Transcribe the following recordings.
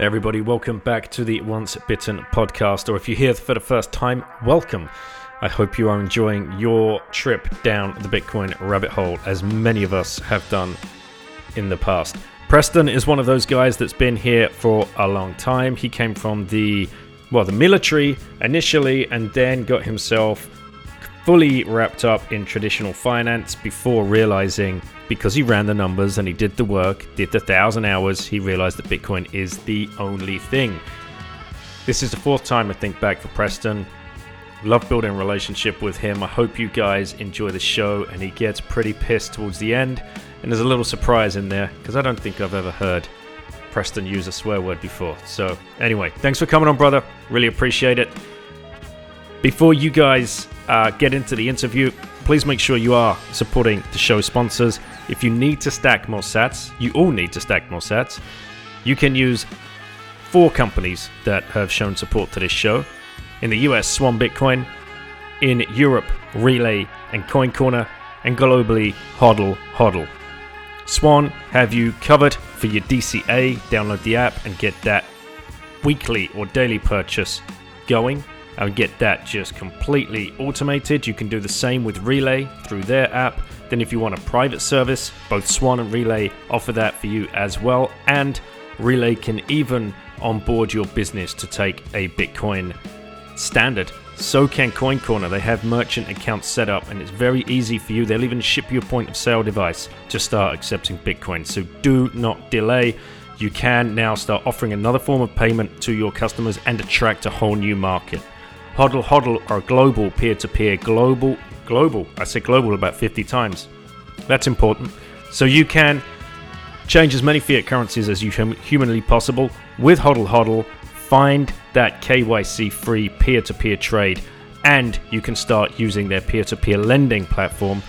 Everybody, welcome back to the Once Bitten podcast. Or if you're here for the first time, welcome. I hope you are enjoying your trip down the Bitcoin rabbit hole, as many of us have done in the past. Preston is one of those guys that's been here for a long time. He came from the well, the military initially, and then got himself fully wrapped up in traditional finance before realizing because he ran the numbers and he did the work, did the thousand hours, he realized that Bitcoin is the only thing. This is the fourth time I think back for Preston. Love building a relationship with him. I hope you guys enjoy the show and he gets pretty pissed towards the end. And there's a little surprise in there because I don't think I've ever heard Preston use a swear word before. So, anyway, thanks for coming on, brother. Really appreciate it. Before you guys uh, get into the interview, please make sure you are supporting the show sponsors. If you need to stack more sats, you all need to stack more sats. You can use four companies that have shown support to this show. In the US, Swan Bitcoin. In Europe, Relai and Coin Corner. And globally, Hodl Hodl. Swan have you covered for your DCA. Download the app and get that weekly or daily purchase going and get that just completely automated. You can do the same with Relai through their app. Then, if you want a private service, both Swan and Relai offer that for you as well. And Relai can even onboard your business to take a Bitcoin standard. So can Coin Corner. They have merchant accounts set up and it's very easy for you. They'll even ship you a point of sale device to start accepting Bitcoin. So do not delay. You can now start offering another form of payment to your customers and attract a whole new market. Hodl Hodl are global peer to peer, global, global. I said global about 50 times. That's important. So you can change as many fiat currencies as you humanly possible with Hodl Hodl. Find that KYC free peer to peer trade, and you can start using their peer to peer lending platform.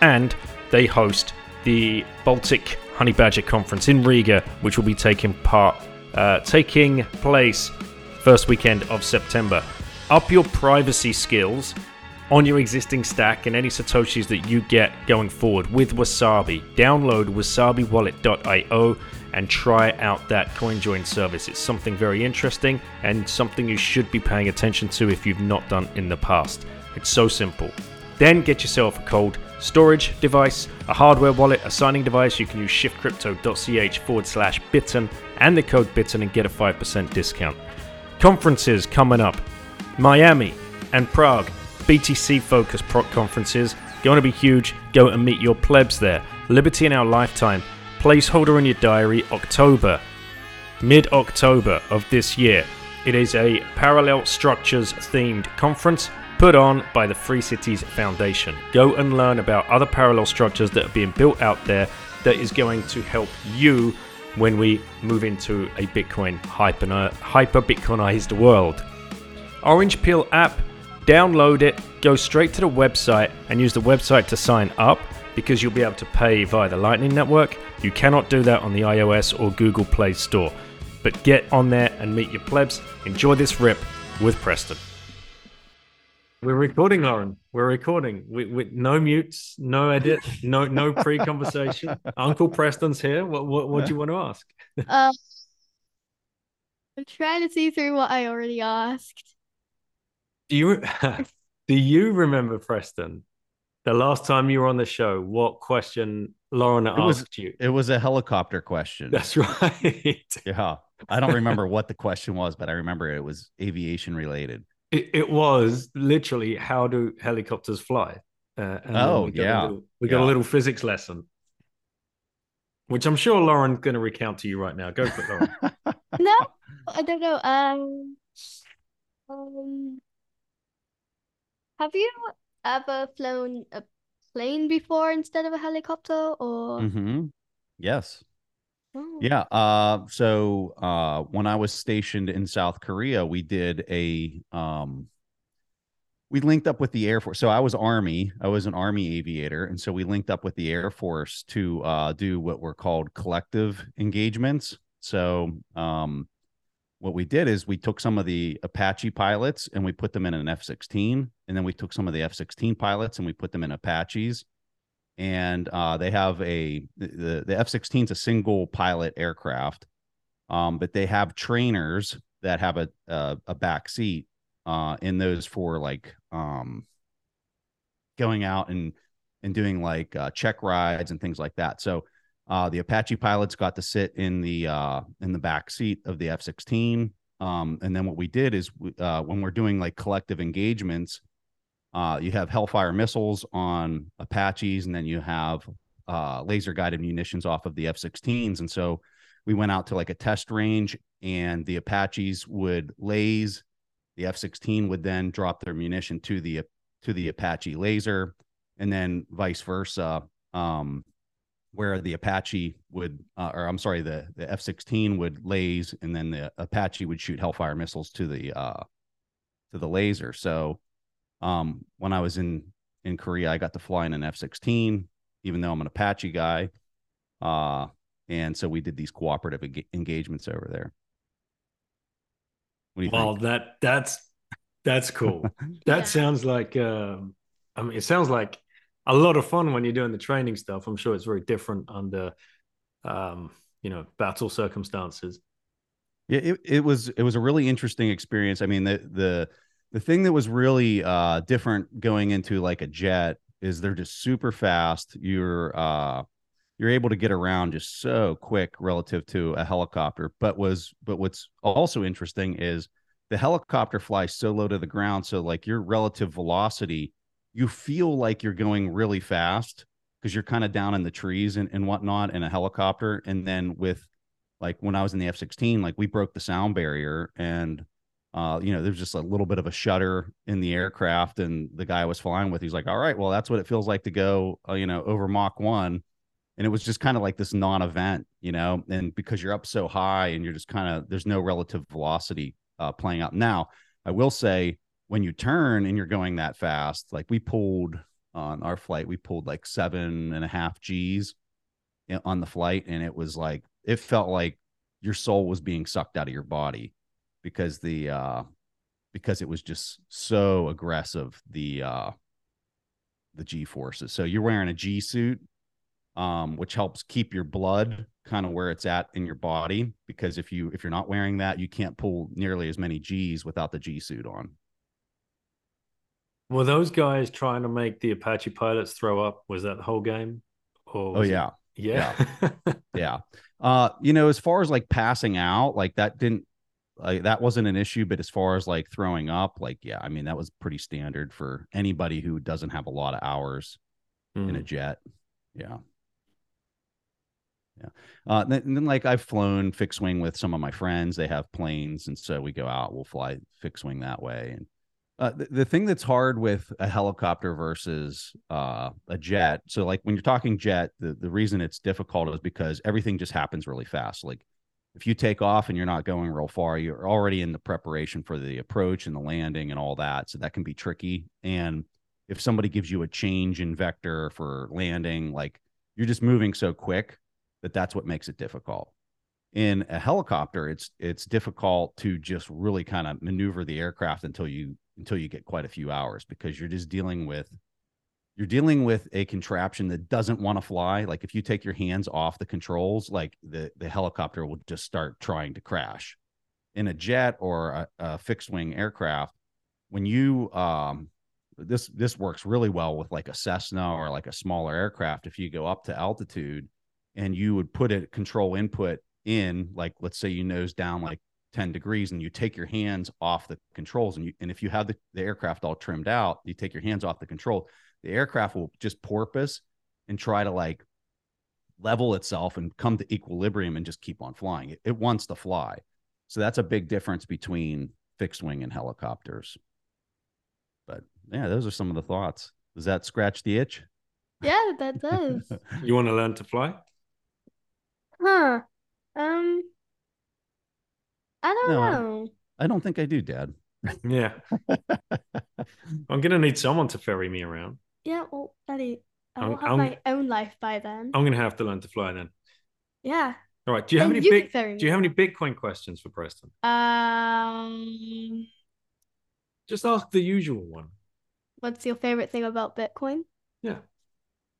And they host the Baltic Honey Badger Conference in Riga, which will be taking part, uh, taking place first weekend of September up your privacy skills on your existing stack and any satoshis that you get going forward with Wasabi. Download wasabiwallet.io and try out that CoinJoin service. It's something very interesting and something you should be paying attention to if you've not done in the past. It's so simple. Then get yourself a cold storage device, a hardware wallet, a signing device. You can use shiftcrypto.ch forward slash bitten and the code bitten and get a 5% discount. Conferences coming up Miami and Prague, BTC focused proc conferences. Going to be huge. Go and meet your plebs there. Liberty in our lifetime. Placeholder in your diary, October, mid October of this year. It is a parallel structures themed conference put on by the Free Cities Foundation. Go and learn about other parallel structures that are being built out there that is going to help you when we move into a Bitcoin hyper, hyper Bitcoinized world. Orange Pill app, download it, go straight to the website, and use the website to sign up because you'll be able to pay via the Lightning Network. You cannot do that on the iOS or Google Play Store. But get on there and meet your plebs. Enjoy this rip with Preston. We're recording, Lauren. We're recording. We, we, no mutes, no edit, no no pre-conversation. Uncle Preston's here. What what, what do you want to ask? uh, I'm trying to see through what I already asked. Do you do you remember Preston? The last time you were on the show, what question Lauren asked was, you? It was a helicopter question. That's right. yeah. I don't remember what the question was, but I remember it was aviation related. It, it was literally how do helicopters fly? Uh, oh, we yeah. Little, we got yeah. a little physics lesson, which I'm sure Lauren's going to recount to you right now. Go for it, Lauren. no, I don't know. Um, um, have you ever flown a plane before instead of a helicopter or mm-hmm. Yes. Oh. Yeah. Uh, so uh, when I was stationed in South Korea, we did a um, we linked up with the Air Force. So I was Army. I was an Army aviator, and so we linked up with the Air Force to uh, do what were called collective engagements. So um, what we did is we took some of the Apache pilots and we put them in an F-16, and then we took some of the F-16 pilots and we put them in Apaches. And uh, they have a the the F-16 is a single pilot aircraft, um, but they have trainers that have a a, a back seat uh, in those for like um, going out and and doing like uh, check rides and things like that. So uh, the Apache pilots got to sit in the uh, in the back seat of the F-16. Um, and then what we did is uh, when we're doing like collective engagements, uh, you have Hellfire missiles on Apaches, and then you have uh, laser guided munitions off of the F-16s. And so we went out to like a test range, and the Apaches would laze. The F-16 would then drop their munition to the to the Apache laser, and then vice versa. Um, where the Apache would, uh, or I'm sorry, the the F-16 would laze, and then the Apache would shoot Hellfire missiles to the uh, to the laser. So, um, when I was in in Korea, I got to fly in an F-16, even though I'm an Apache guy. Uh, and so we did these cooperative eng- engagements over there. What do you Well, think? that that's that's cool. That Yeah. sounds like um, I mean, it sounds like a lot of fun when you're doing the training stuff. I'm sure it's very different under um, you know, battle circumstances. Yeah, it, it was it was a really interesting experience. I mean, the the the thing that was really uh different going into like a jet is they're just super fast. You're uh you're able to get around just so quick relative to a helicopter. But was but what's also interesting is the helicopter flies so low to the ground, so like your relative velocity, you feel like you're going really fast because you're kind of down in the trees and, and whatnot in a helicopter. And then with like when I was in the F 16, like we broke the sound barrier and uh, you know, there's just a little bit of a shudder in the aircraft. And the guy I was flying with, he's like, All right, well, that's what it feels like to go, uh, you know, over Mach one. And it was just kind of like this non event, you know, and because you're up so high and you're just kind of, there's no relative velocity uh, playing out. Now, I will say, when you turn and you're going that fast, like we pulled on our flight, we pulled like seven and a half G's on the flight. And it was like, it felt like your soul was being sucked out of your body because the, uh, because it was just so aggressive, the, uh, the G forces. So you're wearing a G suit, um, which helps keep your blood kind of where it's at in your body. Because if you, if you're not wearing that, you can't pull nearly as many G's without the G suit on. Were those guys trying to make the Apache pilots throw up? Was that the whole game? Or Oh was it- yeah. yeah. yeah uh you know as far as like passing out like that didn't like that wasn't an issue but as far as like throwing up like yeah i mean that was pretty standard for anybody who doesn't have a lot of hours in a Mm. jet yeah yeah uh then, and then like i've flown fixed wing with some of my friends they have planes and so we go out we'll fly fixed wing that way and uh, the, the thing that's hard with a helicopter versus uh, a jet so like when you're talking jet the, the reason it's difficult is because everything just happens really fast like if you take off and you're not going real far you're already in the preparation for the approach and the landing and all that so that can be tricky and if somebody gives you a change in vector for landing like you're just moving so quick that that's what makes it difficult. In a helicopter it's it's difficult to just really kind of maneuver the aircraft until you until you get quite a few hours because you're just dealing with you're dealing with a contraption that doesn't want to fly. Like if you take your hands off the controls like the the helicopter will just start trying to crash. In a jet or a, a fixed wing aircraft when you um this this works really well with like a Cessna or like a smaller aircraft if you go up to altitude and you would put a control input in like let's say you nose down like 10 degrees and you take your hands off the controls and you and if you have the, the aircraft all trimmed out you take your hands off the control the aircraft will just porpoise and try to like level itself and come to equilibrium and just keep on flying it, it wants to fly so that's a big difference between fixed wing and helicopters but yeah those are some of the thoughts does that scratch the itch Yeah, that does. You want to learn to fly? Huh. Um, don't No, know. I don't think I do, Dad. Yeah. I'm gonna need someone to ferry me around. Yeah, well, Daddy, I I'm- will have I'm- my own life by then. I'm gonna have to learn to fly then. yeah. All right. Do you have Then any you big do you have any Bitcoin questions for Preston? Um, Just ask the usual one. what's your favorite thing about Bitcoin? Yeah.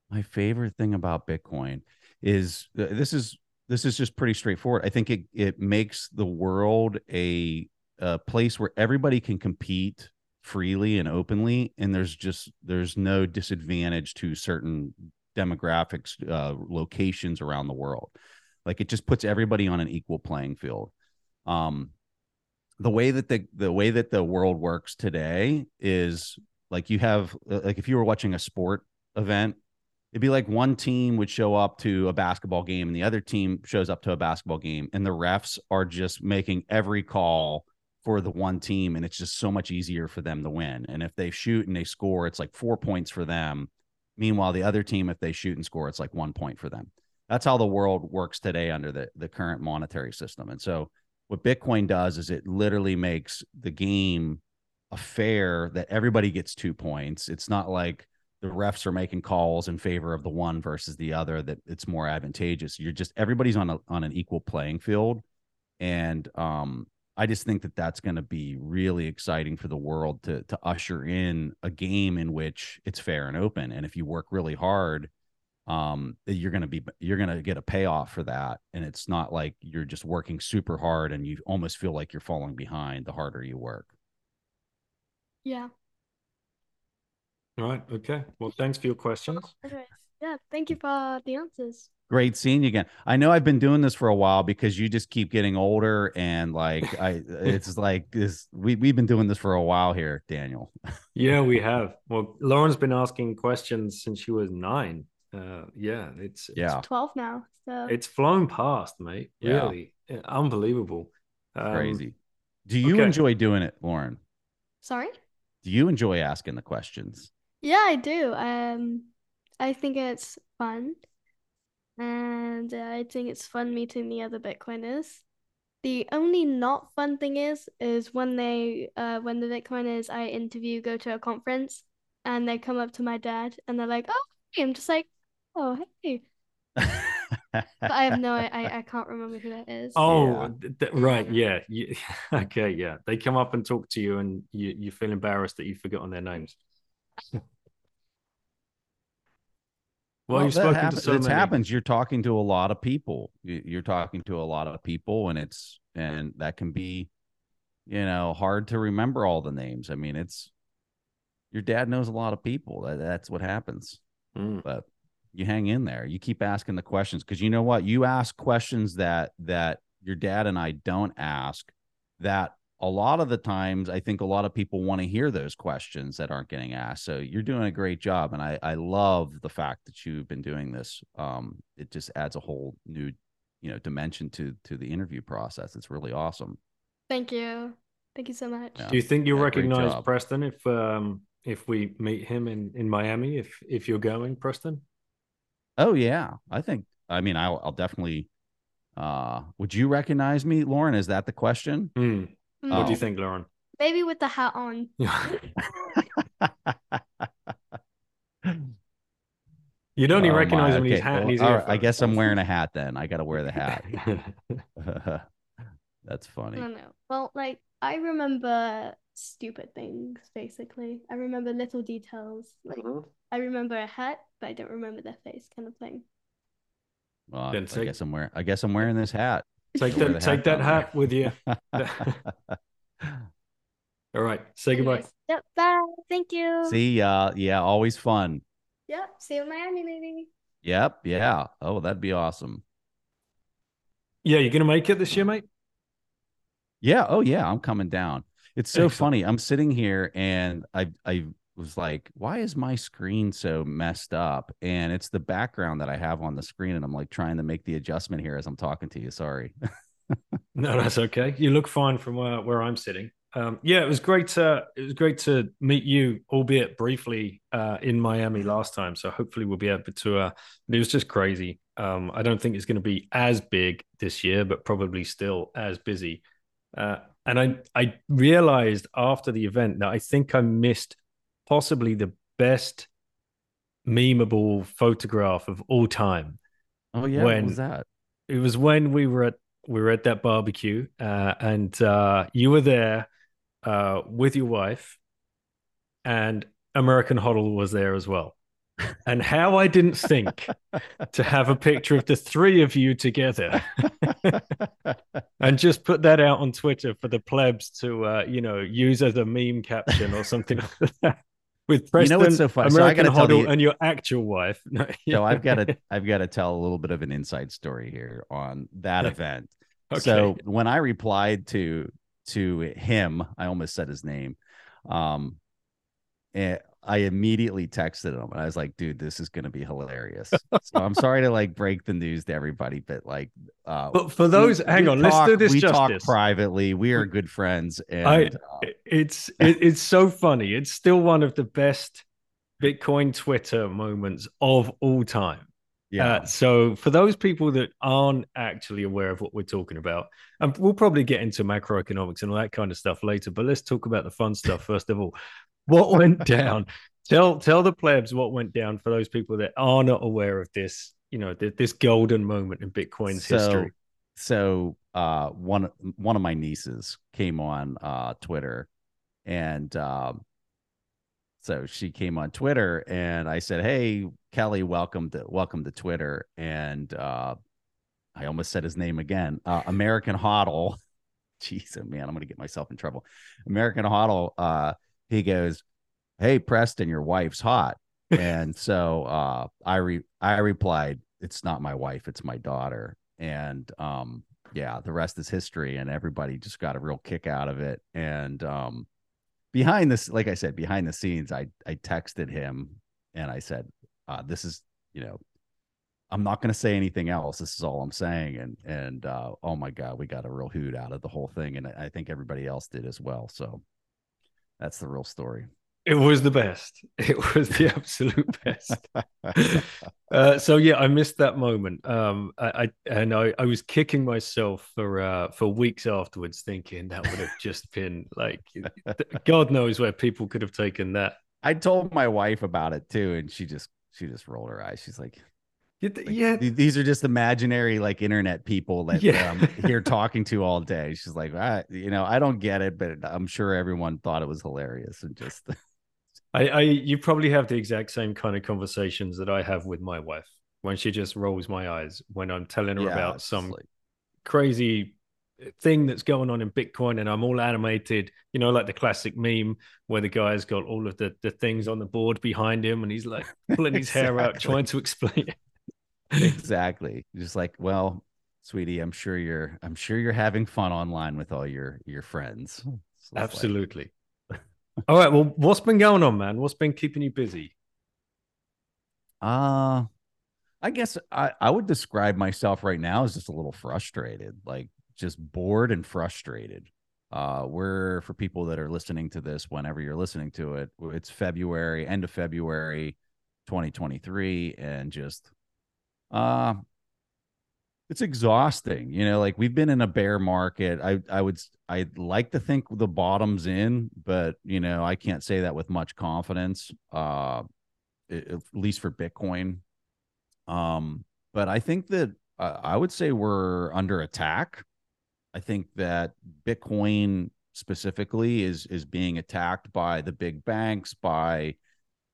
My favorite thing about Bitcoin is uh, this is this is just pretty straightforward. I think it it makes the world a a place where everybody can compete freely and openly, and there's just there's no disadvantage to certain demographics, uh, locations around the world. Like it just puts everybody on an equal playing field. Um, the way that the the way that the world works today is like you have uh, like if you were watching a sport event it'd be like one team would show up to a basketball game and the other team shows up to a basketball game and the refs are just making every call for the one team and it's just so much easier for them to win. And if they shoot and they score it's like four points for them. Meanwhile the other team if they shoot and score it's like one point for them. That's how the world works today under the, the current monetary system. And so what bitcoin does is it literally makes the game a fair that everybody gets two points. It's not like the refs are making calls in favor of the one versus the other that it's more advantageous. You're just everybody's on a on an equal playing field. And um i just think that that's going to be really exciting for the world to to usher in a game in which it's fair and open. And if you work really hard um you're going to be you're going to get a payoff for that. And it's not like you're just working super hard and you almost feel like you're falling behind the harder you work. Yeah. All right. Okay. Well, thanks for your questions. Okay. Yeah. Thank you for the answers. Great seeing you again. I know I've been doing this for a while because you just keep getting older and like I it's like this we we've been doing this for a while here, Daniel. Yeah, we have. Well, Lauren's been asking questions since she was nine. Uh, yeah, it's Yeah. It's 12 now. So it's, it's flown past, mate. Yeah. Really, Yeah, unbelievable. Um, Crazy. Do you okay. enjoy doing it, Lauren? sorry. Do you enjoy asking the questions? Yeah, I do. Um, I think it's fun, and uh, I think it's fun meeting the other Bitcoiners. The only not fun thing is, is when they, uh, when the Bitcoiners I interview go to a conference, and they come up to my dad, and they're like, "Oh, hey." I'm just like, "Oh, hey," but I have no, I, I can't remember who that is. Oh, Yeah. th- th- right. Yeah. You, okay. Yeah. They come up and talk to you, and you, you feel embarrassed that you've forgotten their names. Well, Well, you've that spoken hap- to so it happens. You're talking to a lot of people. You- You're talking to a lot of people, and it's and that can be, you know, hard to remember all the names. I mean, it's your dad knows a lot of people. That, that's what happens. Mm. But you hang in there. You keep asking the questions because you know what? You ask questions that that your dad and I don't ask. That a lot of the times, I think a lot of people want to hear those questions that aren't getting asked. So you're doing a great job, and I I love the fact that you've been doing this. Um, it just adds a whole new, you know, dimension to to the interview process. It's really awesome. Thank you. Thank you so much. Yeah. Do you think you'll Yeah, recognize. Preston if um if we meet him in in Miami? If if you're going, Preston? Oh yeah, I think. I mean, I'll, I'll definitely. Uh, would you recognize me, Lauren? Is that the question? Hmm. What do Oh. you think, Lauren? Maybe with the hat on. You'd only Oh, my, recognize him in his okay. hat and Well, his all right, I guess I'm wearing a hat then. I got to wear the hat. That's I funny. don't know. Well, like I remember stupid things basically. I remember little details. Like Mhm. I remember a hat, but I don't remember their face, kind of thing. Well, I, I guess I'm wearing. I guess I'm wearing this hat. Take that take that hat down hat with you. All right. Say goodbye. Anyways, Yep. Bye. Thank you. See, uh, yeah, always fun. Yep. See you in Miami, maybe. Yep, yeah. Oh, that'd be awesome. Yeah, you're gonna make it this year, mate? Yeah. Oh, yeah. I'm coming down. It's so Excellent. funny. I'm sitting here and I I was like, why is my screen so messed up? And it's the background that I have on the screen, and I'm like trying to make the adjustment here as I'm talking to you. Sorry. No, that's okay. You look fine from where, where I'm sitting. Um, yeah, it was great to it was great to meet you, albeit briefly, uh, in Miami last time. So hopefully we'll be able to. Uh, it was just crazy. Um, I don't think it's going to be as big this year, but probably still as busy. Uh, and I I realized after the event that I think I missed possibly the best memeable photograph of all time. Oh yeah, when, what was that? It was when we were at we were at that barbecue, uh, and uh, you were there uh, with your wife, and American HODL was there as well. And how I didn't think to have a picture of the three of you together and just put that out on Twitter for the plebs to, uh, you know, use as a meme caption or something like that with Preston, you know what's so funny? American so HODL, and your actual wife. No, yeah. So I've got to I've got to tell a little bit of an inside story here on that event. Okay. So when I replied to to him, I almost said his name. Um, and I immediately texted him and I was like, dude, this is going to be hilarious. so I'm sorry to like break the news to everybody, but like, uh, but for those, we, hang we on, talk, let's do this. We justice. talk privately. We are good friends. And I, uh, it's, it, it's so funny. It's still one of the best Bitcoin Twitter moments of all time. Yeah. Uh, so for those people that aren't actually aware of what we're talking about, and we'll probably get into macroeconomics and all that kind of stuff later, but let's talk about the fun stuff first of all what went down? tell tell the plebs what went down for those people that are not aware of this. You know, this golden moment in Bitcoin's so, history. So, uh, one one of my nieces came on uh, Twitter, and um, so she came on Twitter, and I said, "Hey, Kelly, welcome to welcome to Twitter." And uh, I almost said his name again, uh, American HODL. Jeez, oh man, I'm gonna get myself in trouble. American HODL. Uh, he goes, "Hey Preston, your wife's hot." and so uh, I re- I replied, "It's not my wife, it's my daughter." And um, yeah, the rest is history, and everybody just got a real kick out of it. And um, behind this, like I said, behind the scenes, I I texted him and I said, uh, "This is you know." I'm not going to say anything else. This is all I'm saying. And and uh, oh my god, we got a real hoot out of the whole thing, and I think everybody else did as well. So that's the real story. It was the best. It was the absolute best. uh, so yeah, I missed that moment. Um, I, I and I, I was kicking myself for uh, for weeks afterwards, thinking that would have just been like, God knows where people could have taken that. I told my wife about it too, and she just she just rolled her eyes. She's like, like, yeah, these are just imaginary like internet people that yeah. I'm here talking to all day. She's like, I, you know, I don't get it, but I'm sure everyone thought it was hilarious and just. I, I, you probably have the exact same kind of conversations that I have with my wife when she just rolls my eyes when I'm telling her yeah, about some like... crazy eh, thing that's going on in Bitcoin and I'm all animated, you know, like the classic meme where the guy's got all of the, the things on the board behind him and he's like pulling his exactly. hair out trying to explain it exactly. Just like, well, sweetie, I'm sure you're I'm sure you're having fun online with all your your friends. So Absolutely. Like... all right. Well, what's been going on, man? What's been keeping you busy? Uh I guess I, I would describe myself right now as just a little frustrated, like just bored and frustrated. Uh, we're for people that are listening to this whenever you're listening to it, it's February, end of February 2023, and just uh it's exhausting you know like we've been in a bear market. I i would i'd like to think the bottom's in but you know i can't say that with much confidence uh at least for bitcoin. Um but i think that uh, i would say we're under attack. I think that bitcoin specifically is is being attacked by the big banks by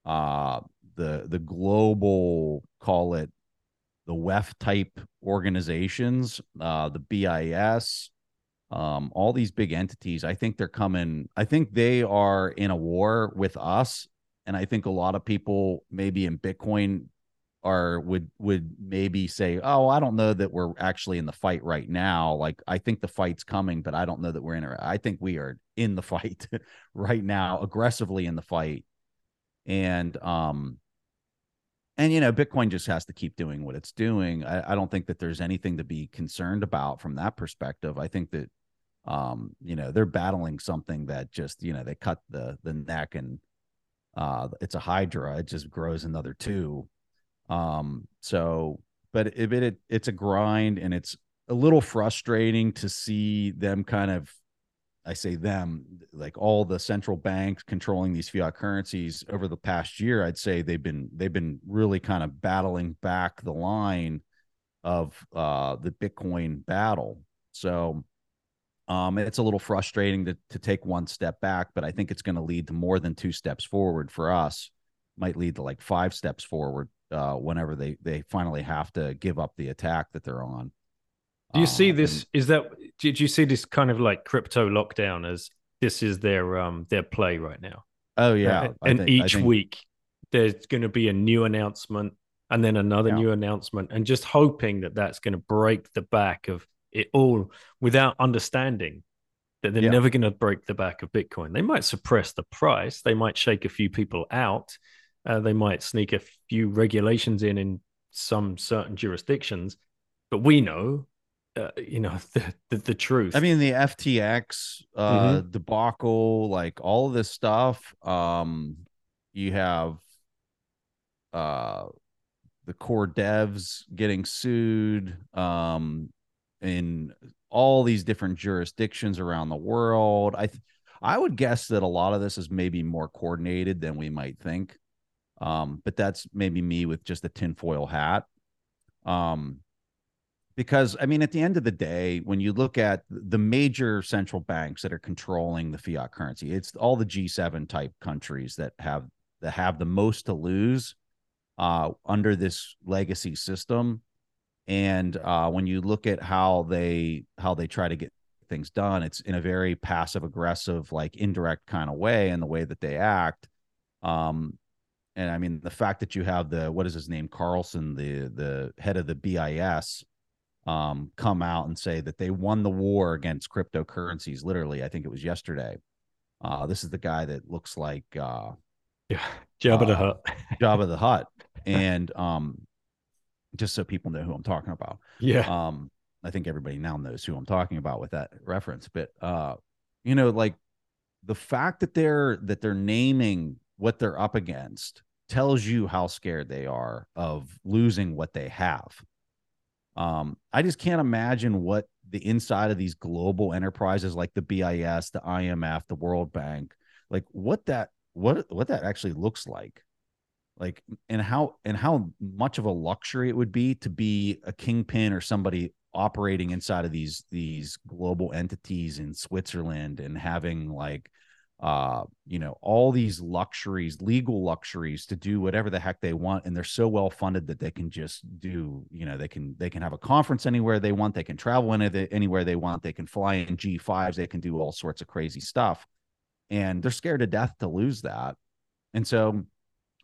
uh the the global call it the WEF type organizations, uh, the BIS, um, all these big entities. I think they're coming. I think they are in a war with us, and I think a lot of people maybe in Bitcoin are would would maybe say, "Oh, I don't know that we're actually in the fight right now." Like I think the fight's coming, but I don't know that we're in it. I think we are in the fight right now, aggressively in the fight, and um, and you know bitcoin just has to keep doing what it's doing. I, I, don't think that there's anything to be concerned about from that perspective. I think that um you know they're battling something that just you know they cut the the neck and uh it's a hydra. It just grows another two. Um so but it, it, it it's a grind and it's a little frustrating to see them kind of I say them, like all the central banks controlling these fiat currencies over the past year, I'd say they've been they've been really kind of battling back the line of uh, the Bitcoin battle. So um, it's a little frustrating to to take one step back, but I think it's going to lead to more than two steps forward for us. Might lead to like five steps forward uh, whenever they they finally have to give up the attack that they're on. Do you see Uh, this? Is that did you see this kind of like crypto lockdown as this is their um their play right now? oh yeah, I and think- each think- week there's going to be a new announcement and then another Yeah. new announcement, and just hoping that that's going to break the back of it all without understanding that they're Yeah. never going to break the back of Bitcoin. They might suppress the price, they might shake a few people out, uh, they might sneak a few regulations in in some certain jurisdictions, but we know. Uh, you know the, the the truth. I mean, the FTX uh, debacle, like all of this stuff. Um, you have uh, the core devs getting sued um, in all these different jurisdictions around the world. I th- I would guess that a lot of this is maybe more coordinated than we might think. Um, but that's maybe me with just a tinfoil hat. Um, because I mean, at the end of the day, when you look at the major central banks that are controlling the fiat currency, it's all the G7 type countries that have that have the most to lose uh, under this legacy system. And uh, when you look at how they how they try to get things done, it's in a very passive aggressive, like indirect kind of way, in the way that they act. Um, and I mean, the fact that you have the what is his name, Carlson, the the head of the BIS, um, come out and say that they won the war against cryptocurrencies. Literally, I think it was yesterday. Uh, this is the guy that looks like uh, yeah, Jabba the uh, Hutt. Jabba the Hutt, and um, just so people know who I'm talking about. yeah, Um, I think everybody now knows who I'm talking about with that reference. But uh, you know, like the fact that they're that they're naming what they're up against tells you how scared they are of losing what they have. Um, I just can't imagine what the inside of these global enterprises like the BIS, the IMF, the World Bank, like what that what what that actually looks like. Like and how and how much of a luxury it would be to be a kingpin or somebody operating inside of these these global entities in Switzerland and having like uh you know all these luxuries legal luxuries to do whatever the heck they want and they're so well funded that they can just do you know they can they can have a conference anywhere they want they can travel any, anywhere they want they can fly in G5s they can do all sorts of crazy stuff and they're scared to death to lose that. And so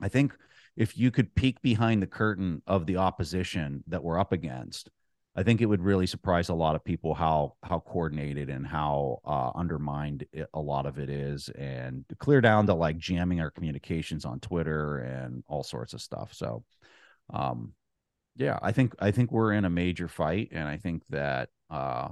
I think if you could peek behind the curtain of the opposition that we're up against, I think it would really surprise a lot of people how how coordinated and how uh, undermined it, a lot of it is, and clear down to like jamming our communications on Twitter and all sorts of stuff. So, um, yeah, I think I think we're in a major fight, and I think that uh,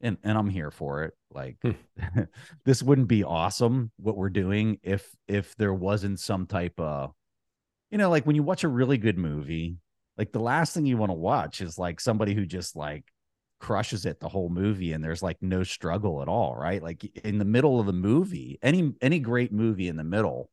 and and I'm here for it. Like Hmm. this wouldn't be awesome what we're doing if if there wasn't some type of you know like when you watch a really good movie like the last thing you want to watch is like somebody who just like crushes it the whole movie and there's like no struggle at all right? Like in the middle of the movie any any great movie in the middle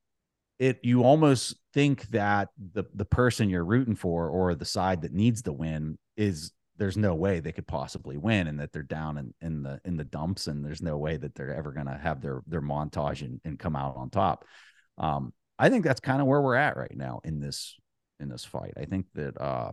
it you almost think that the the person you're rooting for or the side that needs to win is there's no way they could possibly win and that they're down in, in the in the dumps and there's no way that they're ever going to have their their montage and, and come out on top. Um i think that's kind of where we're at right now in this in this fight. I think that uh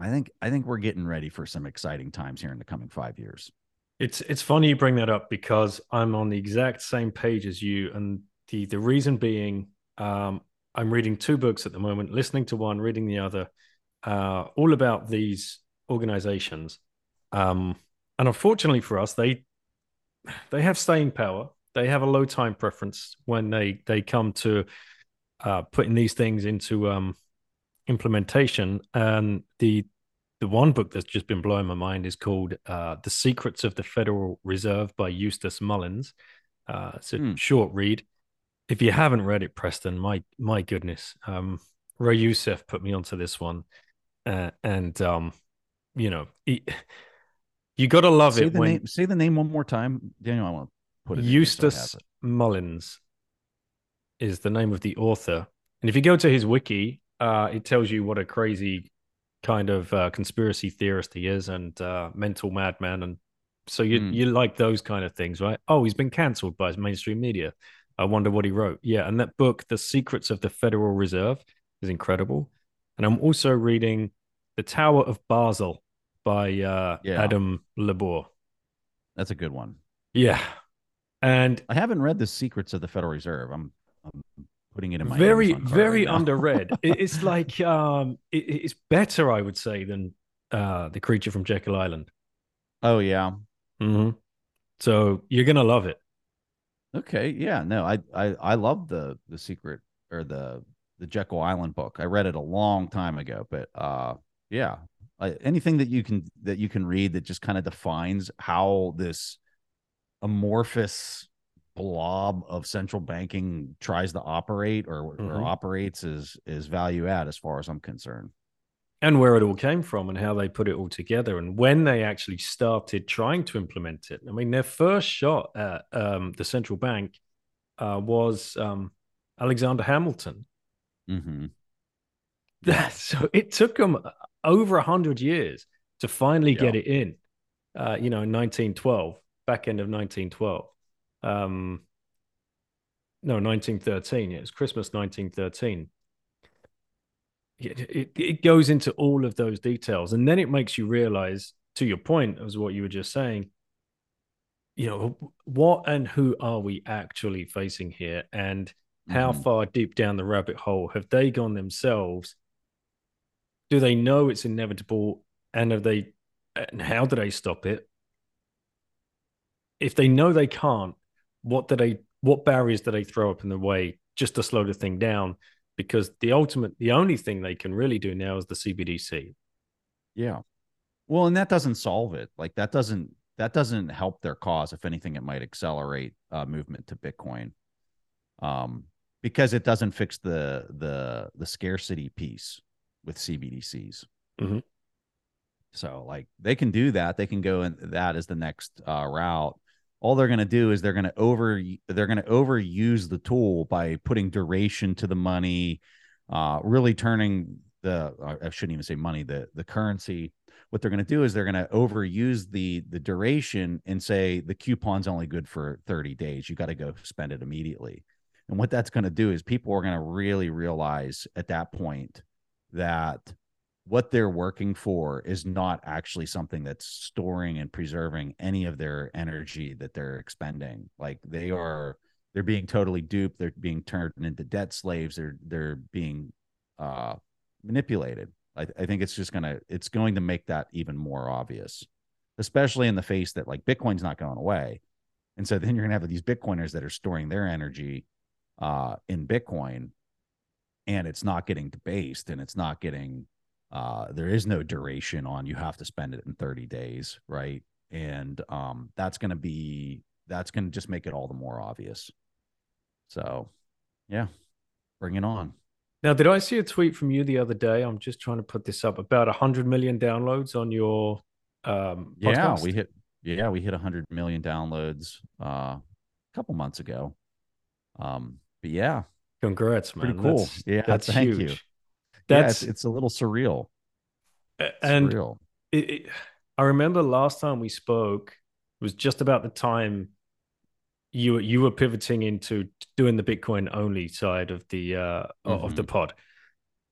i think i think we're getting ready for some exciting times here in the coming five years. It's it's funny you bring that up because I'm on the exact same page as you, and the the reason being, um, I'm reading two books at the moment, listening to one, reading the other, uh, all about these organizations, um, and unfortunately for us, they they have staying power. They have a low time preference when they they come to uh, putting these things into um, implementation, and the the one book that's just been blowing my mind is called uh, The Secrets of the Federal Reserve by Eustace Mullins. Uh, it's a Hmm. short read. If you haven't read it, Preston, my my goodness, um, Ray Youssef put me onto this one, uh, and um, you know, he, You got to love say it the when name. Say the name one more time, Daniel. I want to put it. in so Eustace it. Mullins is the name of the author. And if you go to his wiki, uh, it tells you what a crazy kind of uh, conspiracy theorist he is and uh, mental madman. And so you Mm. you like those kind of things, right? Oh, he's been cancelled by mainstream media. I wonder what he wrote. Yeah, and that book, The Secrets of the Federal Reserve, is incredible. And I'm also reading The Tower of Basel by uh, Yeah. Adam LeBor. That's a good one. Yeah. And I haven't read the Secrets of the Federal Reserve. I'm, I'm putting it in my very very right underread it's like um it, it's better i would say than uh the creature from jekyll island oh yeah. Mm-hmm. so you're gonna love it Okay. Yeah. No, I I I love the the secret or the the Jekyll Island book. I read it a long time ago, but uh yeah. I, anything that you can that you can read that just kind of defines how this amorphous blob of central banking tries to operate or, or Mhm. operates is is value add as far as I'm concerned. and where it all came from and how they put it all together and when they actually started trying to implement it. I mean their first shot at um, the central bank uh, was um, alexander hamilton. Hmm so it took them over 100 years to finally get it in uh, you know in 1912 back end of 1912 um no 1913 yeah, it was christmas 1913 it, it, it goes into all of those details and then it makes you realize to your point as what you were just saying you know what and who are we actually facing here and how Mhm. far deep down the rabbit hole have they gone themselves? Do they know it's inevitable and have they and how do they stop it? If they know they can't what do they what barriers do they throw up in the way just to slow the thing down because the ultimate the only thing they can really do now is the cbdc Yeah. Well, and that doesn't solve it. Like that doesn't that doesn't help their cause. If anything, it might accelerate uh, movement to Bitcoin, um, because it doesn't fix the the the scarcity piece with CBDCs. Mm-hmm. So, like they can do that. They can go in that as the next uh, route. All they're going to do is they're going to over they're going to overuse the tool by putting duration to the money, uh, really turning the I shouldn't even say money the the currency. What they're going to do is they're going to overuse the the duration and say the coupon's only good for 30 days. You got to go spend it immediately. And what that's going to do is people are going to really realize at that point that what they're working for is not actually something that's storing and preserving any of their energy that they're expending. Like they are they're being totally duped they're being turned into debt slaves they're they're being uh manipulated. I, I think it's just gonna it's going to make that even more obvious especially in the face that like bitcoin's not going away. And so then you're gonna have these bitcoiners that are storing their energy uh in bitcoin and it's not getting debased and it's not getting uh there is no duration on you have to spend it in 30 days right and um that's gonna be that's gonna just make it all the more obvious so yeah bring it on now did i see a tweet from you the other day i'm just trying to put this up about 100 million downloads on your um Yeah, we hit yeah, we hit 100 million downloads uh a couple months ago. Um but yeah, congrats man pretty cool. That's- yeah, that's thank huge. you. Yeah, that's it's, it's a little surreal. and surreal. it, it, I remember last time we spoke was just about the time you were you were pivoting into doing the Bitcoin only side of the uh of the pod.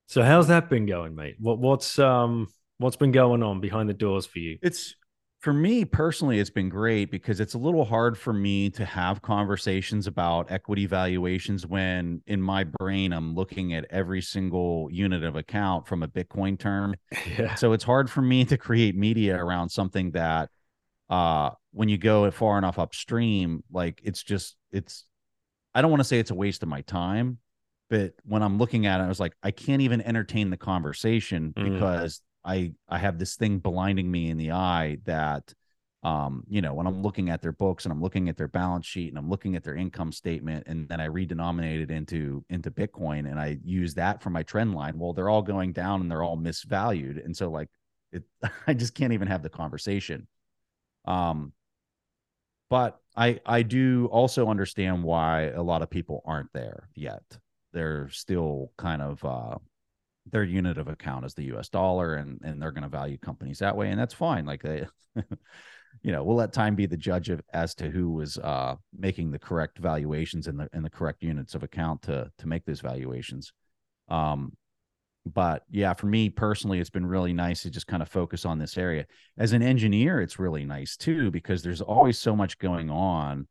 So how's that been going, mate? What what's um what's been going on behind the doors for you? It's for me personally, it's been great because it's a little hard for me to have conversations about equity valuations when in my brain I'm looking at every single unit of account from a Bitcoin term. Yeah. So it's hard for me to create media around something that uh when you go far enough upstream, like it's just it's I don't want to say it's a waste of my time, but when I'm looking at it, I was like, I can't even entertain the conversation Mm. I I have this thing blinding me in the eye that um, you know, when I'm looking at their books and I'm looking at their balance sheet and I'm looking at their income statement and then I redenominate it into into Bitcoin and I use that for my trend line. Well, they're all going down and they're all misvalued. And so like it I just can't even have the conversation. Um, but I I do also understand why a lot of people aren't there yet. They're still kind of uh, their unit of account is the U.S. dollar, and and they're going to value companies that way, and that's fine. Like they, you know, we'll let time be the judge of as to who was uh, making the correct valuations and the in the correct units of account to to make those valuations. Um, but yeah, for me personally, it's been really nice to just kind of focus on this area. As an engineer, it's really nice too because there's always so much going on.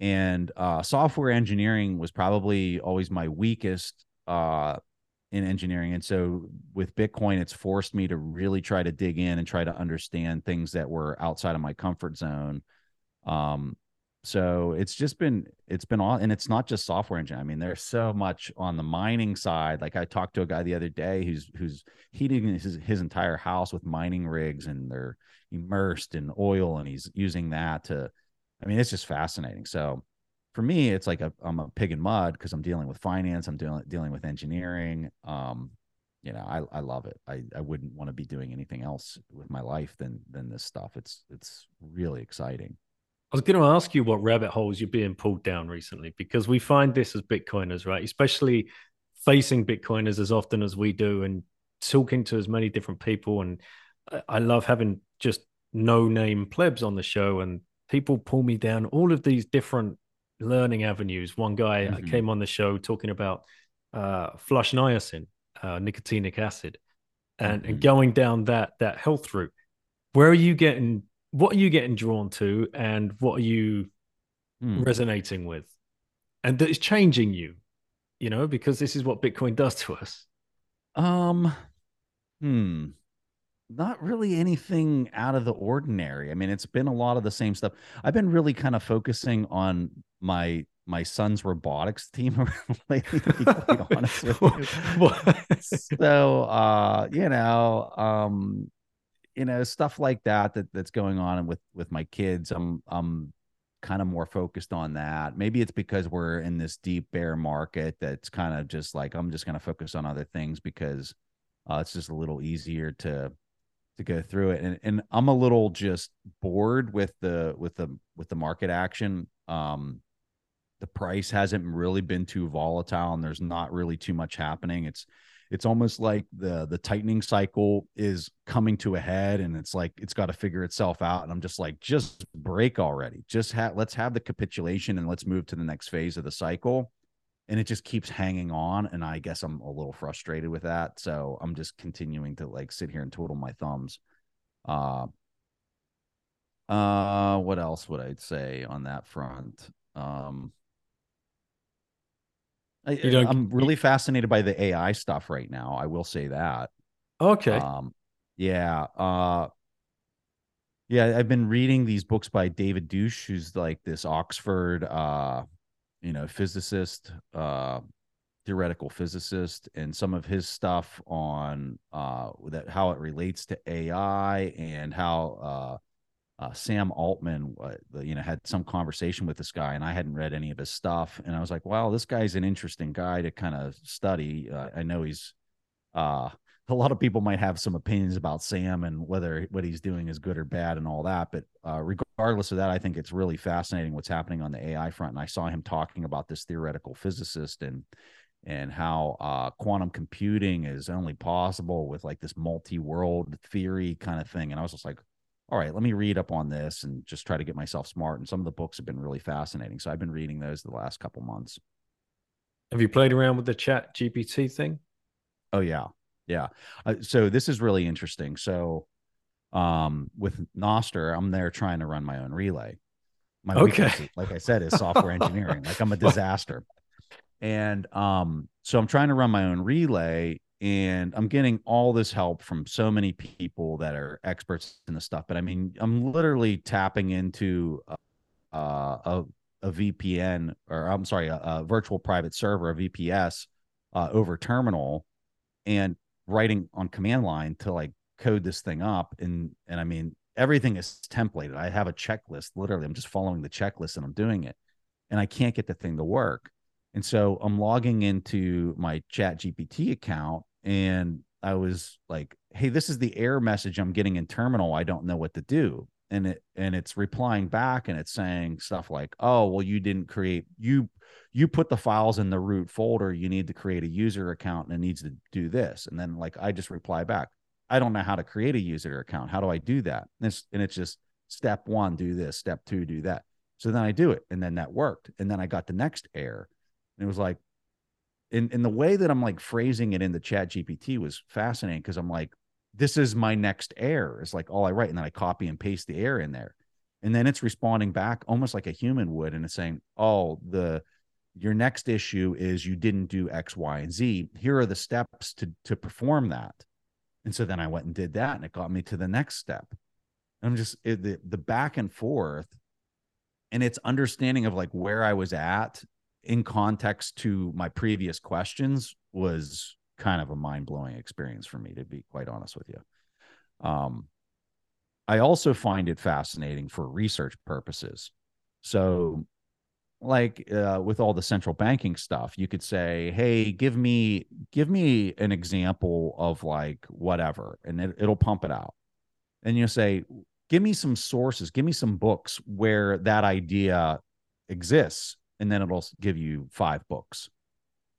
And uh, software engineering was probably always my weakest uh, in engineering. And so with Bitcoin, it's forced me to really try to dig in and try to understand things that were outside of my comfort zone. Um, so it's just been it's been all and it's not just software engine i mean there's so much on the mining side like i talked to a guy the other day who's who's heating his, his entire house with mining rigs and they're immersed in oil and he's using that to i mean it's just fascinating so for me it's like a, i'm a pig in mud because i'm dealing with finance i'm dealing dealing with engineering um you know i i love it i i wouldn't want to be doing anything else with my life than than this stuff it's it's really exciting I was going to ask you what rabbit holes you're being pulled down recently because we find this as Bitcoiners, right? Especially facing Bitcoiners as often as we do and talking to as many different people. And I love having just no name plebs on the show and people pull me down all of these different learning avenues. One guy mm-hmm. came on the show talking about uh, flush niacin, uh, nicotinic acid, and, mm-hmm. and going down that that health route. Where are you getting what are you getting drawn to and what are you mm. resonating with and that is changing you you know because this is what bitcoin does to us um hmm not really anything out of the ordinary. I mean it's been a lot of the same stuff. I've been really kind of focusing on my my son's robotics team lately to be honest with you. so uh you know um you know stuff like that that that's going on with with my kids i'm i'm kind of more focused on that. Maybe it's because we're in this deep bear market that's kind of just like i'm just going to focus on other things because uh, it's just a little easier to to go through it. And and i'm a little just bored with the with the with the market action. Um the price hasn't really been too volatile and there's not really too much happening. It's it's almost like the the tightening cycle is coming to a head and it's like it's got to figure itself out. And i'm just like just break already. Just have let's have the capitulation and let's move to the next phase of the cycle and it just keeps hanging on and i guess i'm a little frustrated with that so i'm just continuing to like sit here and twiddle my thumbs uh uh what else would i say on that front um I, I'm really fascinated by the AI stuff right now. I will say that. Okay. Um, yeah. Uh, yeah, I've been reading these books by David Deutsch, who's like this Oxford, uh, you know, physicist, uh, theoretical physicist, and some of his stuff on uh, that how it relates to AI and how uh, uh, Sam Altman, uh, you know, had some conversation with this guy, and I hadn't read any of his stuff, and I was like, "Wow, this guy's an interesting guy to kind of study." Uh, I know he's uh, a lot of people might have some opinions about Sam and whether what he's doing is good or bad and all that, but uh, regardless of that, I think it's really fascinating what's happening on the AI front. And I saw him talking about this theoretical physicist and and how uh, quantum computing is only possible with like this multi-world theory kind of thing. And I was just like, all right, let me read up on this and just try to get myself smart. And some of the books have been really fascinating. So I've been reading those the last couple months. Have you played around with the chat GPT thing? Oh, yeah. Yeah. Uh, so this is really interesting. So um, with Nostr, I'm there trying to run my own relay. My okay. Weakness, like I said, is software engineering. like I'm a disaster. And um, so I'm trying to run my own relay and I'm getting all this help from so many people that are experts in the stuff. But I mean, I'm literally tapping into a, a, a VPN, or I'm sorry, a, a, virtual private server, a VPS, uh, over terminal, and writing on command line to like code this thing up. And and I mean, everything is templated. I have a checklist. Literally, I'm just following the checklist and I'm doing it, and I can't get the thing to work. And so I'm logging into my chat GPT account and I was like, hey, this is the error message I'm getting in terminal. I don't know what to do. and it and it's replying back and it's saying stuff like oh well you didn't create you you put the files in the root folder you need to create a user account and it needs to do this and then like i just reply back i don't know how to create a user account how do i do that and it's, and it's just step one do this step two do that so then i do it and then that worked and then i got the next error and it was like in in the way that i'm like phrasing it in the chat gpt was fascinating because i'm like this is my next error. It's like all I write, and then I copy and paste the error in there. And then it's responding back almost like a human would, and it's saying, Oh, the your next issue is you didn't do X, Y, and Z. Here are the steps to to perform that. And so then I went and did that, and it got me to the next step. And I'm just it, the the back and forth, and it's understanding of like where I was at in context to my previous questions was kind of a mind blowing experience for me, to be quite honest with you. Um, I also find it fascinating for research purposes. So, like uh, with all the central banking stuff, you could say, "Hey, give me give me an example of like whatever," and it, it'll pump it out. And you say, "Give me some sources, give me some books where that idea exists," and then it'll give you five books.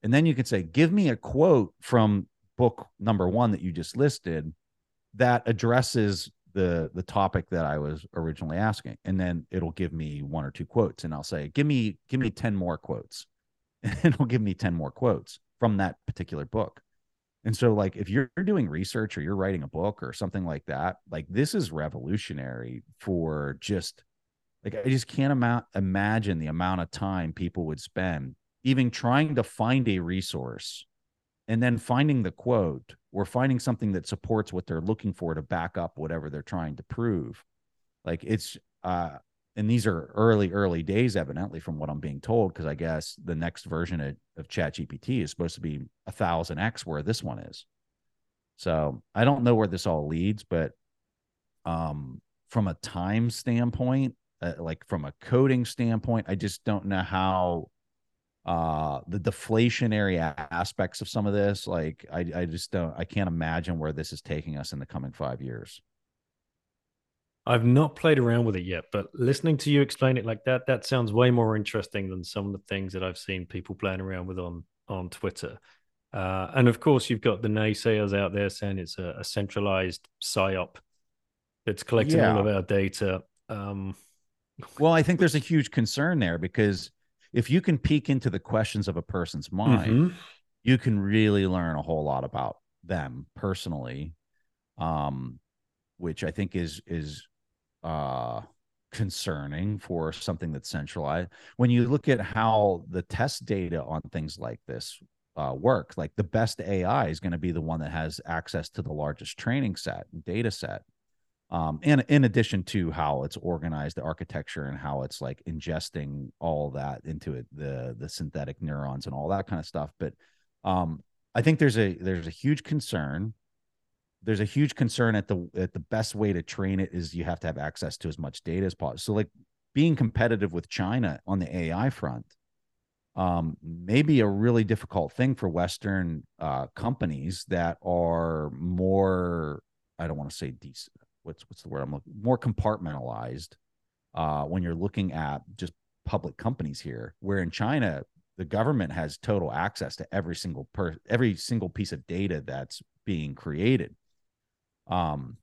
And then you can say, give me a quote from book number one that you just listed that addresses the the topic that I was originally asking. And then it'll give me one or two quotes. And I'll say, give me, give me 10 more quotes. And it'll give me 10 more quotes from that particular book. And so, like, if you're doing research or you're writing a book or something like that, like this is revolutionary for just like I just can't amount, imagine the amount of time people would spend even trying to find a resource and then finding the quote or finding something that supports what they're looking for to back up whatever they're trying to prove. Like it's uh and these are early early days evidently from what i'm being told because i guess the next version of, of chat gpt is supposed to be a thousand x where this one is. So i don't know where this all leads but um from a time standpoint uh, like from a coding standpoint i just don't know how uh the deflationary aspects of some of this like i i just don't i can't imagine where this is taking us in the coming five years. I've not played around with it yet but listening to you explain it like that that sounds way more interesting than some of the things that i've seen people playing around with on on twitter. Uh, and of course you've got the naysayers out there saying it's a, a centralized psyop that's collecting yeah. all of our data. Um well i think there's a huge concern there because if you can peek into the questions of a person's mind, mm-hmm. you can really learn a whole lot about them personally. Um, which I think is is uh concerning for something that's centralized. When you look at how the test data on things like this uh, work, like the best AI is going to be the one that has access to the largest training set, data set um, and in addition to how it's organized, the architecture and how it's like ingesting all that into it, the the synthetic neurons and all that kind of stuff. But um, I think there's a there's a huge concern. There's a huge concern at the at the best way to train it is you have to have access to as much data as possible. So like being competitive with China on the AI front um, may be a really difficult thing for Western uh, companies that are more I don't want to say decent what's what's the word I'm looking more compartmentalized uh, when you're looking at just public companies here. Where in China, the government has total access to every single per every single piece of data that's being created. Um,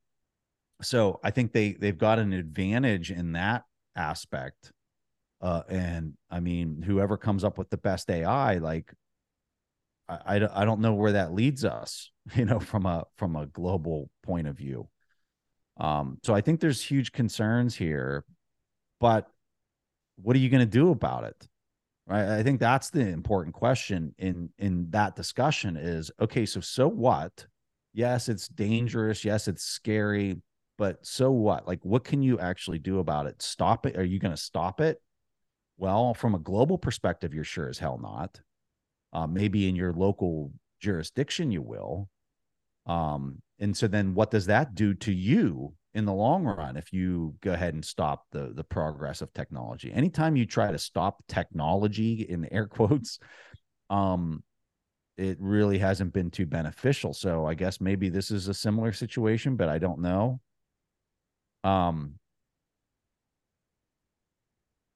so I think they they've got an advantage in that aspect. Uh, and I mean, whoever comes up with the best AI, like I, I, I don't know where that leads us, you know, from a from a global point of view. Um, so I think there's huge concerns here, but what are you going to do about it? Right. I think that's the important question in in that discussion is okay, so so what? Yes, it's dangerous. Yes, it's scary, but so what? Like what can you actually do about it? Stop it? Are you going to stop it? Well, from a global perspective, you're sure as hell not. Uh, maybe in your local jurisdiction, you will. Um, and so then what does that do to you in the long run if you go ahead and stop the the progress of technology? Anytime you try to stop technology in air quotes, um, it really hasn't been too beneficial. So I guess maybe this is a similar situation, but I don't know. Um,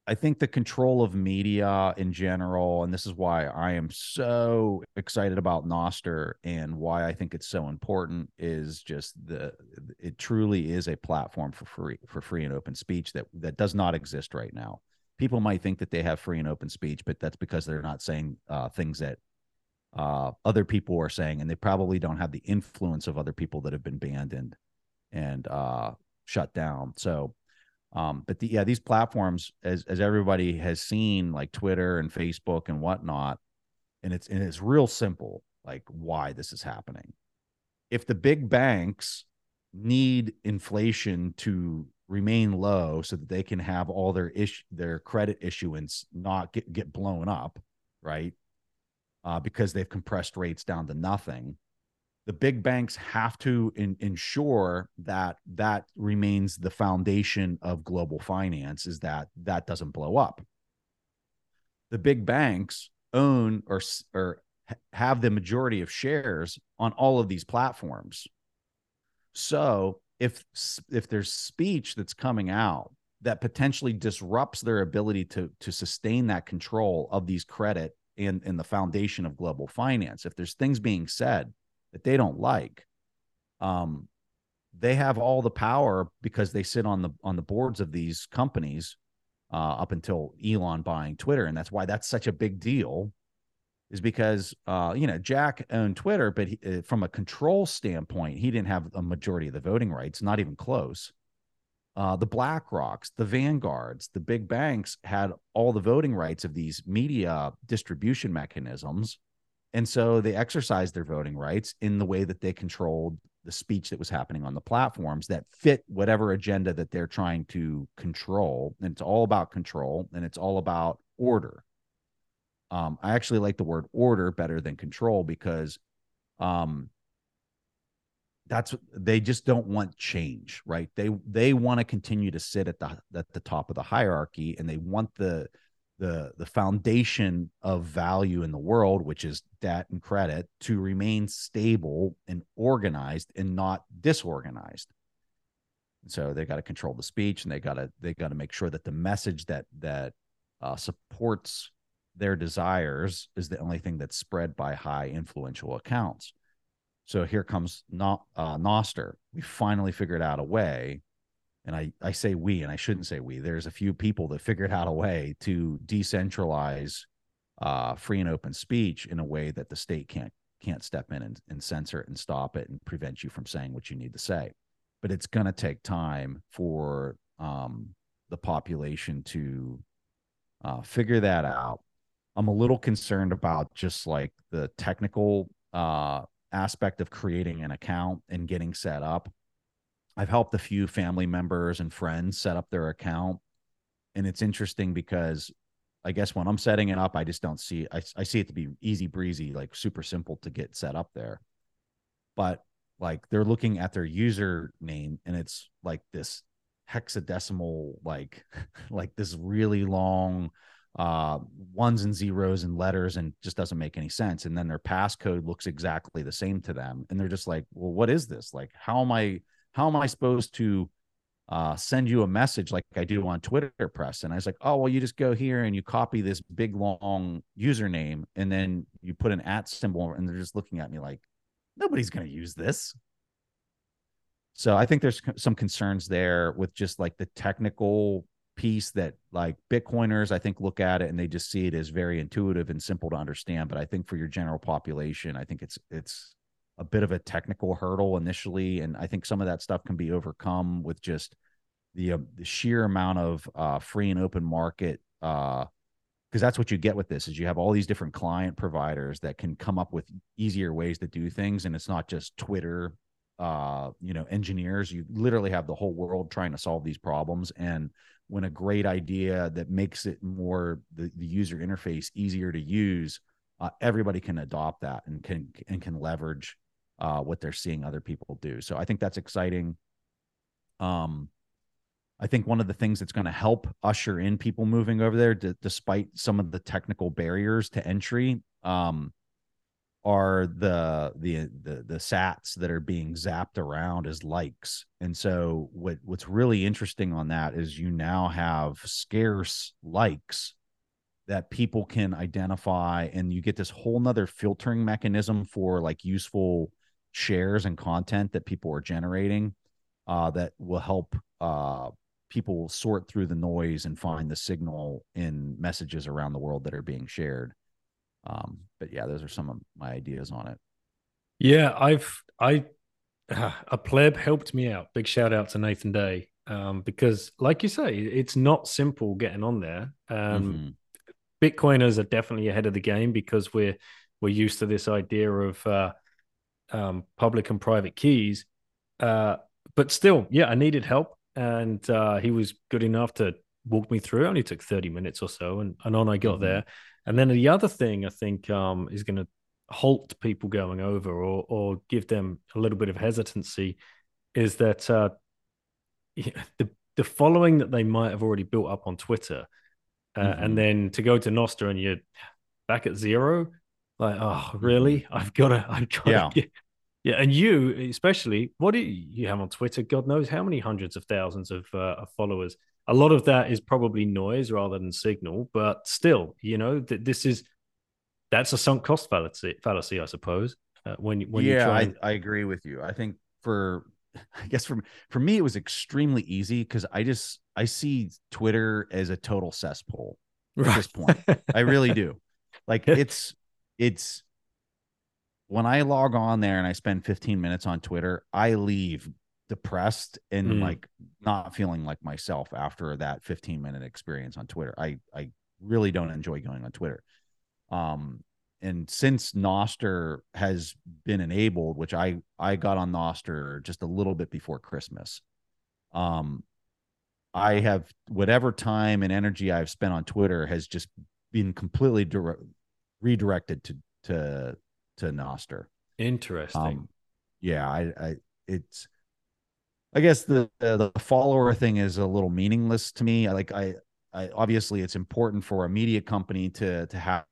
I think the control of media in general, and this is why I am so excited about Nostr and why I think it's so important, is just the it truly is a platform for free for free and open speech that that does not exist right now. People might think that they have free and open speech, but that's because they're not saying uh, things that uh, other people are saying, and they probably don't have the influence of other people that have been banned and and uh, shut down. So um, but the, yeah, these platforms, as as everybody has seen, like Twitter and Facebook and whatnot, and it's and it's real simple, like why this is happening. If the big banks need inflation to remain low so that they can have all their issue their credit issuance not get, get blown up, right? Uh, because they've compressed rates down to nothing the big banks have to in, ensure that that remains the foundation of global finance is that that doesn't blow up. The big banks own or or have the majority of shares on all of these platforms. So if if there's speech that's coming out that potentially disrupts their ability to to sustain that control of these credit and and the foundation of global finance if there's things being said that they don't like um, they have all the power because they sit on the on the boards of these companies uh, up until Elon buying Twitter, and that's why that's such a big deal. Is because uh, you know Jack owned Twitter, but he, uh, from a control standpoint, he didn't have a majority of the voting rights, not even close. Uh, the BlackRocks, the Vanguards, the big banks had all the voting rights of these media distribution mechanisms and so they exercised their voting rights in the way that they controlled the speech that was happening on the platforms that fit whatever agenda that they're trying to control. And it's all about control and it's all about order. Um, I actually like the word order better than control because um, that's they just don't want change, right? They they want to continue to sit at the at the top of the hierarchy and they want the the the foundation of value in the world which is debt and credit to remain stable and organized and not disorganized so they got to control the speech and they got to they got to make sure that the message that that uh, supports their desires is the only thing that's spread by high influential accounts so here comes not uh, Nostr. We finally figured out a way and I, I say we and I shouldn't say we. There's a few people that figured out a way to decentralize uh, free and open speech in a way that the state can't can't step in and, and censor it and stop it and prevent you from saying what you need to say. But it's going to take time for um, the population to uh, figure that out. I'm a little concerned about just like the technical uh, aspect of creating an account and getting set up I've helped a few family members and friends set up their account. And it's interesting because I guess when I'm setting it up, I just don't see I, I see it to be easy breezy, like super simple to get set up there. But like they're looking at their username and it's like this hexadecimal, like like this really long uh ones and zeros and letters and just doesn't make any sense. And then their passcode looks exactly the same to them. And they're just like, well, what is this? Like, how am I how am I supposed to uh, send you a message like I do on Twitter press? And I was like, oh, well, you just go here and you copy this big long username and then you put an at symbol and they're just looking at me like, nobody's going to use this. So I think there's some concerns there with just like the technical piece that like Bitcoiners, I think look at it and they just see it as very intuitive and simple to understand. But I think for your general population, I think it's it's a bit of a technical hurdle initially, and I think some of that stuff can be overcome with just the, uh, the sheer amount of uh, free and open market. Because uh, that's what you get with this is you have all these different client providers that can come up with easier ways to do things, and it's not just Twitter, uh, you know, engineers. You literally have the whole world trying to solve these problems, and when a great idea that makes it more the, the user interface easier to use uh, everybody can adopt that and can and can leverage uh, what they're seeing other people do. So I think that's exciting. Um, I think one of the things that's going to help usher in people moving over there, d- despite some of the technical barriers to entry, um, are the the the the sats that are being zapped around as likes. And so what what's really interesting on that is you now have scarce likes that people can identify and you get this whole nother filtering mechanism for like useful shares and content that people are generating uh, that will help uh, people sort through the noise and find the signal in messages around the world that are being shared um, but yeah, those are some of my ideas on it. Yeah, I've I uh, pleb helped me out. Big shout out to Nathan Day um, because, like you say, it's not simple getting on there. Um, mm-hmm. Bitcoiners are definitely ahead of the game because we're we're used to this idea of uh, um, public and private keys. Uh, but still, yeah, I needed help, and uh, he was good enough to walk me through. It only took thirty minutes or so, and, and on I got mm-hmm. there. And then the other thing I think um, is going to halt people going over or or give them a little bit of hesitancy is that uh, the the following that they might have already built up on Twitter, uh, mm-hmm. and then to go to Nostr and you're back at zero, like oh really? Mm-hmm. I've got to I've got yeah. Get, yeah, and you especially, what do you, you have on Twitter? God knows how many hundreds of thousands of, uh, of followers a lot of that is probably noise rather than signal, but still, you know, th- this is that's a sunk cost fallacy, fallacy I suppose. Uh, when when yeah, try and... I, I agree with you. I think for I guess for for me it was extremely easy because I just I see Twitter as a total cesspool at right. this point. I really do. Like it's it's when I log on there and I spend 15 minutes on Twitter, I leave depressed and mm. like not feeling like myself after that 15 minute experience on Twitter. I I really don't enjoy going on Twitter. Um and since Nostr has been enabled, which I I got on Nostr just a little bit before Christmas. Um I have whatever time and energy I've spent on Twitter has just been completely dire- redirected to to to Nostr. Interesting. Um, yeah, I, I it's I guess the the follower thing is a little meaningless to me. Like I, I obviously it's important for a media company to to have,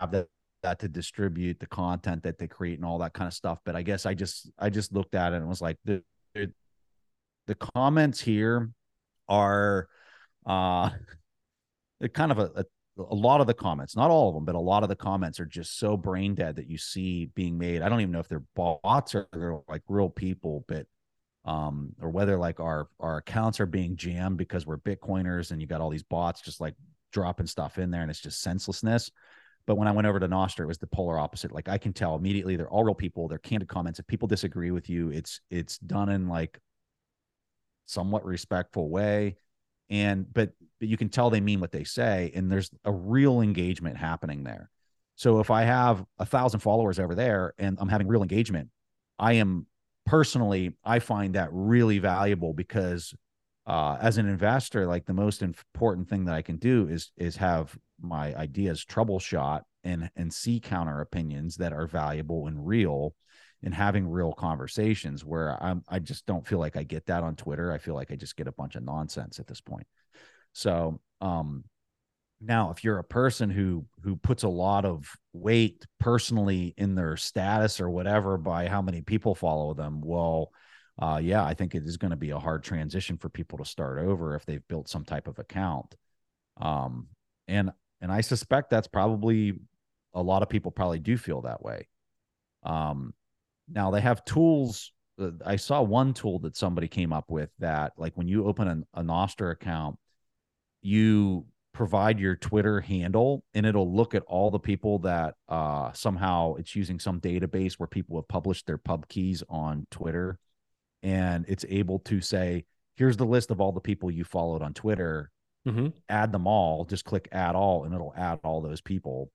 have that that to distribute the content that they create and all that kind of stuff. But I guess I just I just looked at it and was like the the comments here are uh kind of a, a a lot of the comments, not all of them, but a lot of the comments are just so brain dead that you see being made. I don't even know if they're bots or they're like real people, but um, or whether like our our accounts are being jammed because we're Bitcoiners and you got all these bots just like dropping stuff in there and it's just senselessness. But when I went over to Nostr, it was the polar opposite. Like I can tell immediately they're all real people. They're candid comments. If people disagree with you, it's it's done in like somewhat respectful way. And but you can tell they mean what they say, and there's a real engagement happening there. So if I have a thousand followers over there and I'm having real engagement, I am personally, I find that really valuable because uh, as an investor, like the most important thing that I can do is is have my ideas troubleshot and and see counter opinions that are valuable and real and having real conversations where I'm I just don't feel like I get that on Twitter. I feel like I just get a bunch of nonsense at this point. So um now if you're a person who who puts a lot of weight personally in their status or whatever by how many people follow them well uh, yeah i think it is going to be a hard transition for people to start over if they've built some type of account. Um, and and i suspect that's probably a lot of people probably do feel that way. Um, now they have tools uh, i saw one tool that somebody came up with that like when you open an, a Nostr account you provide your Twitter handle and it'll look at all the people that uh, somehow it's using some database where people have published their pub keys on Twitter. And it's able to say, here's the list of all the people you followed on Twitter. Mm-hmm. Add them all, just click add all, and it'll add all those people.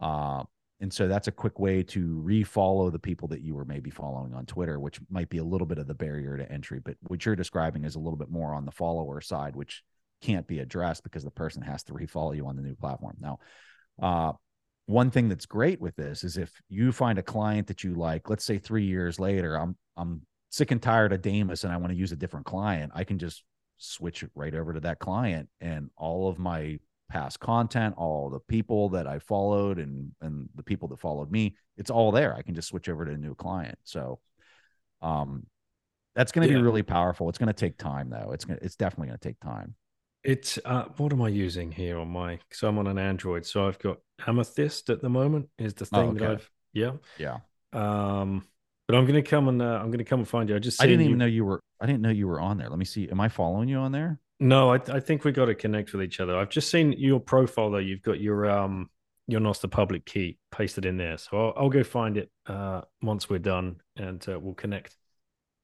Uh, and so that's a quick way to refollow the people that you were maybe following on Twitter, which might be a little bit of the barrier to entry. But what you're describing is a little bit more on the follower side, which can't be addressed because the person has to refollow you on the new platform. Now, uh, one thing that's great with this is if you find a client that you like, let's say three years later, I'm I'm sick and tired of Damus and I want to use a different client, I can just switch it right over to that client and all of my past content, all the people that I followed and and the people that followed me. It's all there. I can just switch over to a new client. So um that's going to Yeah. be really powerful. It's going to take time though. It's going to it's definitely going to take time. It's uh, what am I using here on my? So I'm on an Android, so I've got Amethyst at the moment. Is the Oh, thing that. I've yeah. Yeah. Um, but I'm gonna come and uh, I'm gonna come and find you. I just I didn't even you- know you were I didn't know you were on there. Let me see. Am I following you on there? No, I, I think we got to connect with each other. I've just seen your profile though. You've got your um your Nostr public key pasted in there, so I'll, I'll go find it uh once we're done, and uh, we'll connect,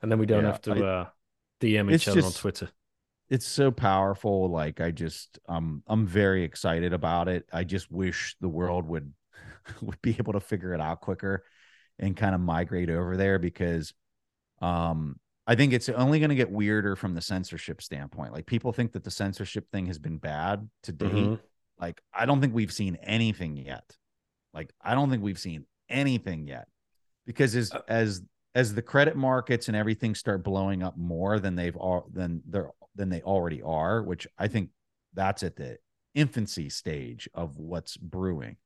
and then we don't Yeah, have to I- uh DM each other on Twitter. It's so powerful like i just um i'm very excited about it. I just wish the world would would be able to figure it out quicker and kind of migrate over there because um i think it's only going to get weirder from the censorship standpoint. Like people think that the censorship thing has been bad to date. Mhm. like i don't think we've seen anything yet. Like i don't think we've seen anything yet because as Uh, as as the credit markets and everything start blowing up more than they've all than they're than they already are which i think that's at the infancy stage of what's brewing.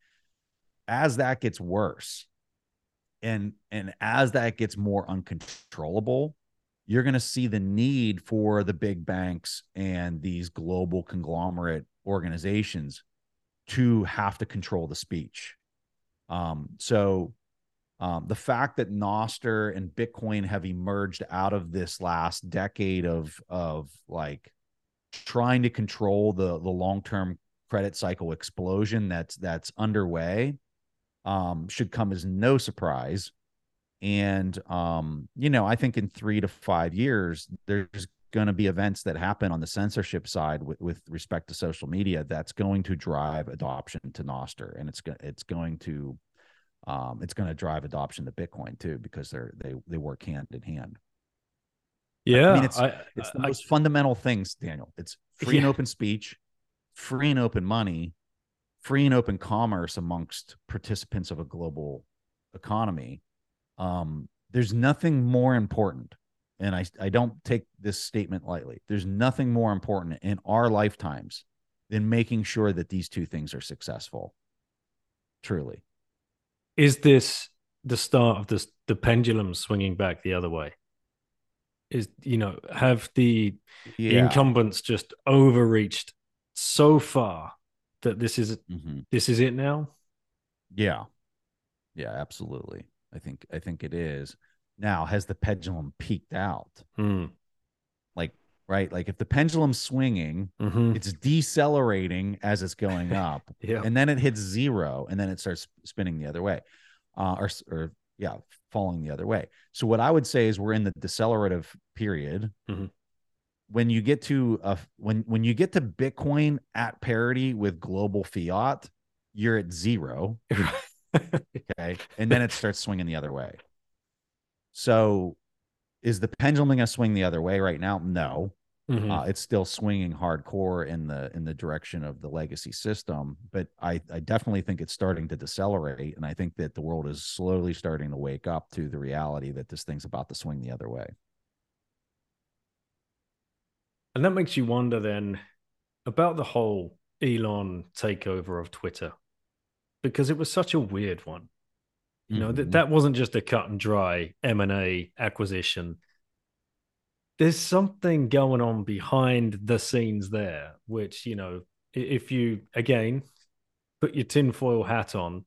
As that gets worse and and as that gets more uncontrollable you're going to see the need for the big banks and these global conglomerate organizations to have to control the speech. Um, so um, the fact that Nostr and Bitcoin have emerged out of this last decade of of like trying to control the the long term credit cycle explosion that's that's underway um, should come as no surprise. And um, you know, I think in three to five years, there's going to be events that happen on the censorship side with, with respect to social media that's going to drive adoption to Nostr, and it's go- it's going to um, it's going to drive adoption to Bitcoin too because they're they they work hand in hand. Yeah, it's- I, It's the I- most fundamental things, Daniel. It's free and open speech, free and open money, free and open commerce amongst participants of a global economy. Um, there's nothing more important, and I I don't take this statement lightly. There's nothing more important in our lifetimes than making sure that these two things are successful. Truly. Is this the start of this the pendulum swinging back the other way? Is you know have the Yeah. incumbents just overreached so far that this is Mhm. this is it now? Yeah. Yeah, absolutely. I think I think it is. Now, has the pendulum peaked out? Hmm. Like, right? Like if the pendulum's swinging, Mhm. it's decelerating as it's going up, Yeah. and then it hits zero, and then it starts spinning the other way. Uh, or or yeah, falling the other way. So what I would say is we're in the decelerative period. Mhm. When you get to a when when you get to Bitcoin at parity with global fiat, you're at zero. Okay. And then it starts swinging the other way. So is the pendulum going to swing the other way right now? No. Mhm. Uh, it's still swinging hardcore in the in the direction of the legacy system, but I I definitely think it's starting to decelerate, and I think that the world is slowly starting to wake up to the reality that this thing's about to swing the other way. And that makes you wonder then about the whole Elon takeover of Twitter because it was such a weird one. You know, that Mhm. that wasn't just a cut and dry M&A acquisition. There's something going on behind the scenes there, which, you know, if you again put your tinfoil hat on,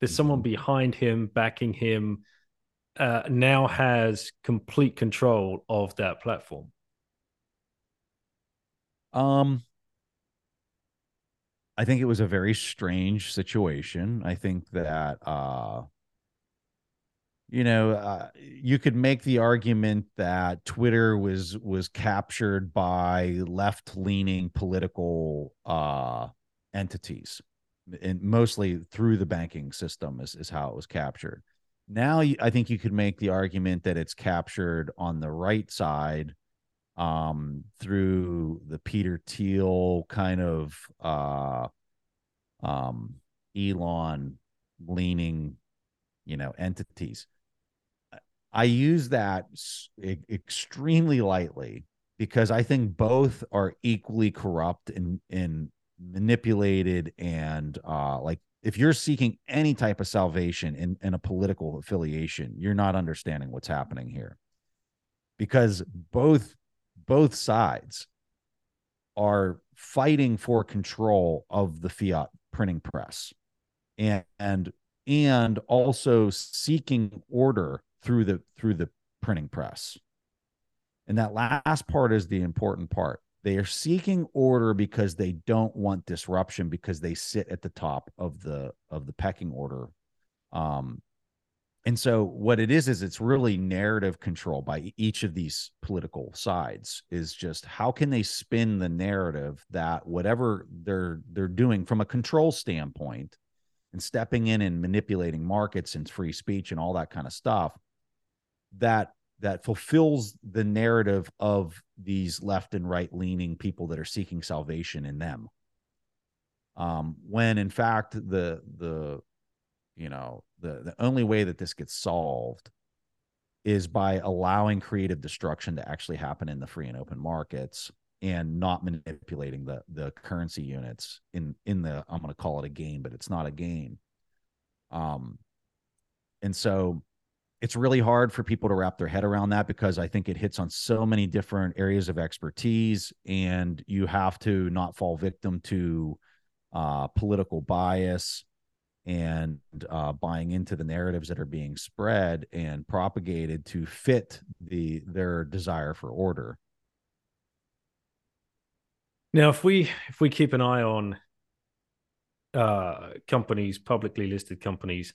there's someone Mhm. behind him, backing him, uh, now has complete control of that platform. Um, I think it was a very strange situation. I think that uh you know, uh, you could make the argument that Twitter was was captured by left-leaning political uh entities and mostly through the banking system is, is how it was captured. Now I think you could make the argument that it's captured on the right side um through the Peter Thiel kind of uh um Elon leaning you know entities I use that e- extremely lightly because I think both are equally corrupt and in manipulated and uh like if you're seeking any type of salvation in, in a political affiliation, you're not understanding what's happening here. Because both both sides are fighting for control of the fiat printing press and and, and also seeking order through the through the printing press. And that last part is the important part. They are seeking order because they don't want disruption because they sit at the top of the of the pecking order. Um, and so what it is is it's really narrative control by each of these political sides is just how can they spin the narrative that whatever they're they're doing from a control standpoint and stepping in and manipulating markets and free speech and all that kind of stuff that that fulfills the narrative of these left and right leaning people that are seeking salvation in them. Um, when in fact the the you know the the only way that this gets solved is by allowing creative destruction to actually happen in the free and open markets and not manipulating the the currency units in in the I'm going to call it a game but it's not a game. Um and so it's really hard for people to wrap their head around that because I think it hits on so many different areas of expertise, and you have to not fall victim to uh, political bias and uh, buying into the narratives that are being spread and propagated to fit the their desire for order. Now, if we if we keep an eye on uh, companies, publicly listed companies,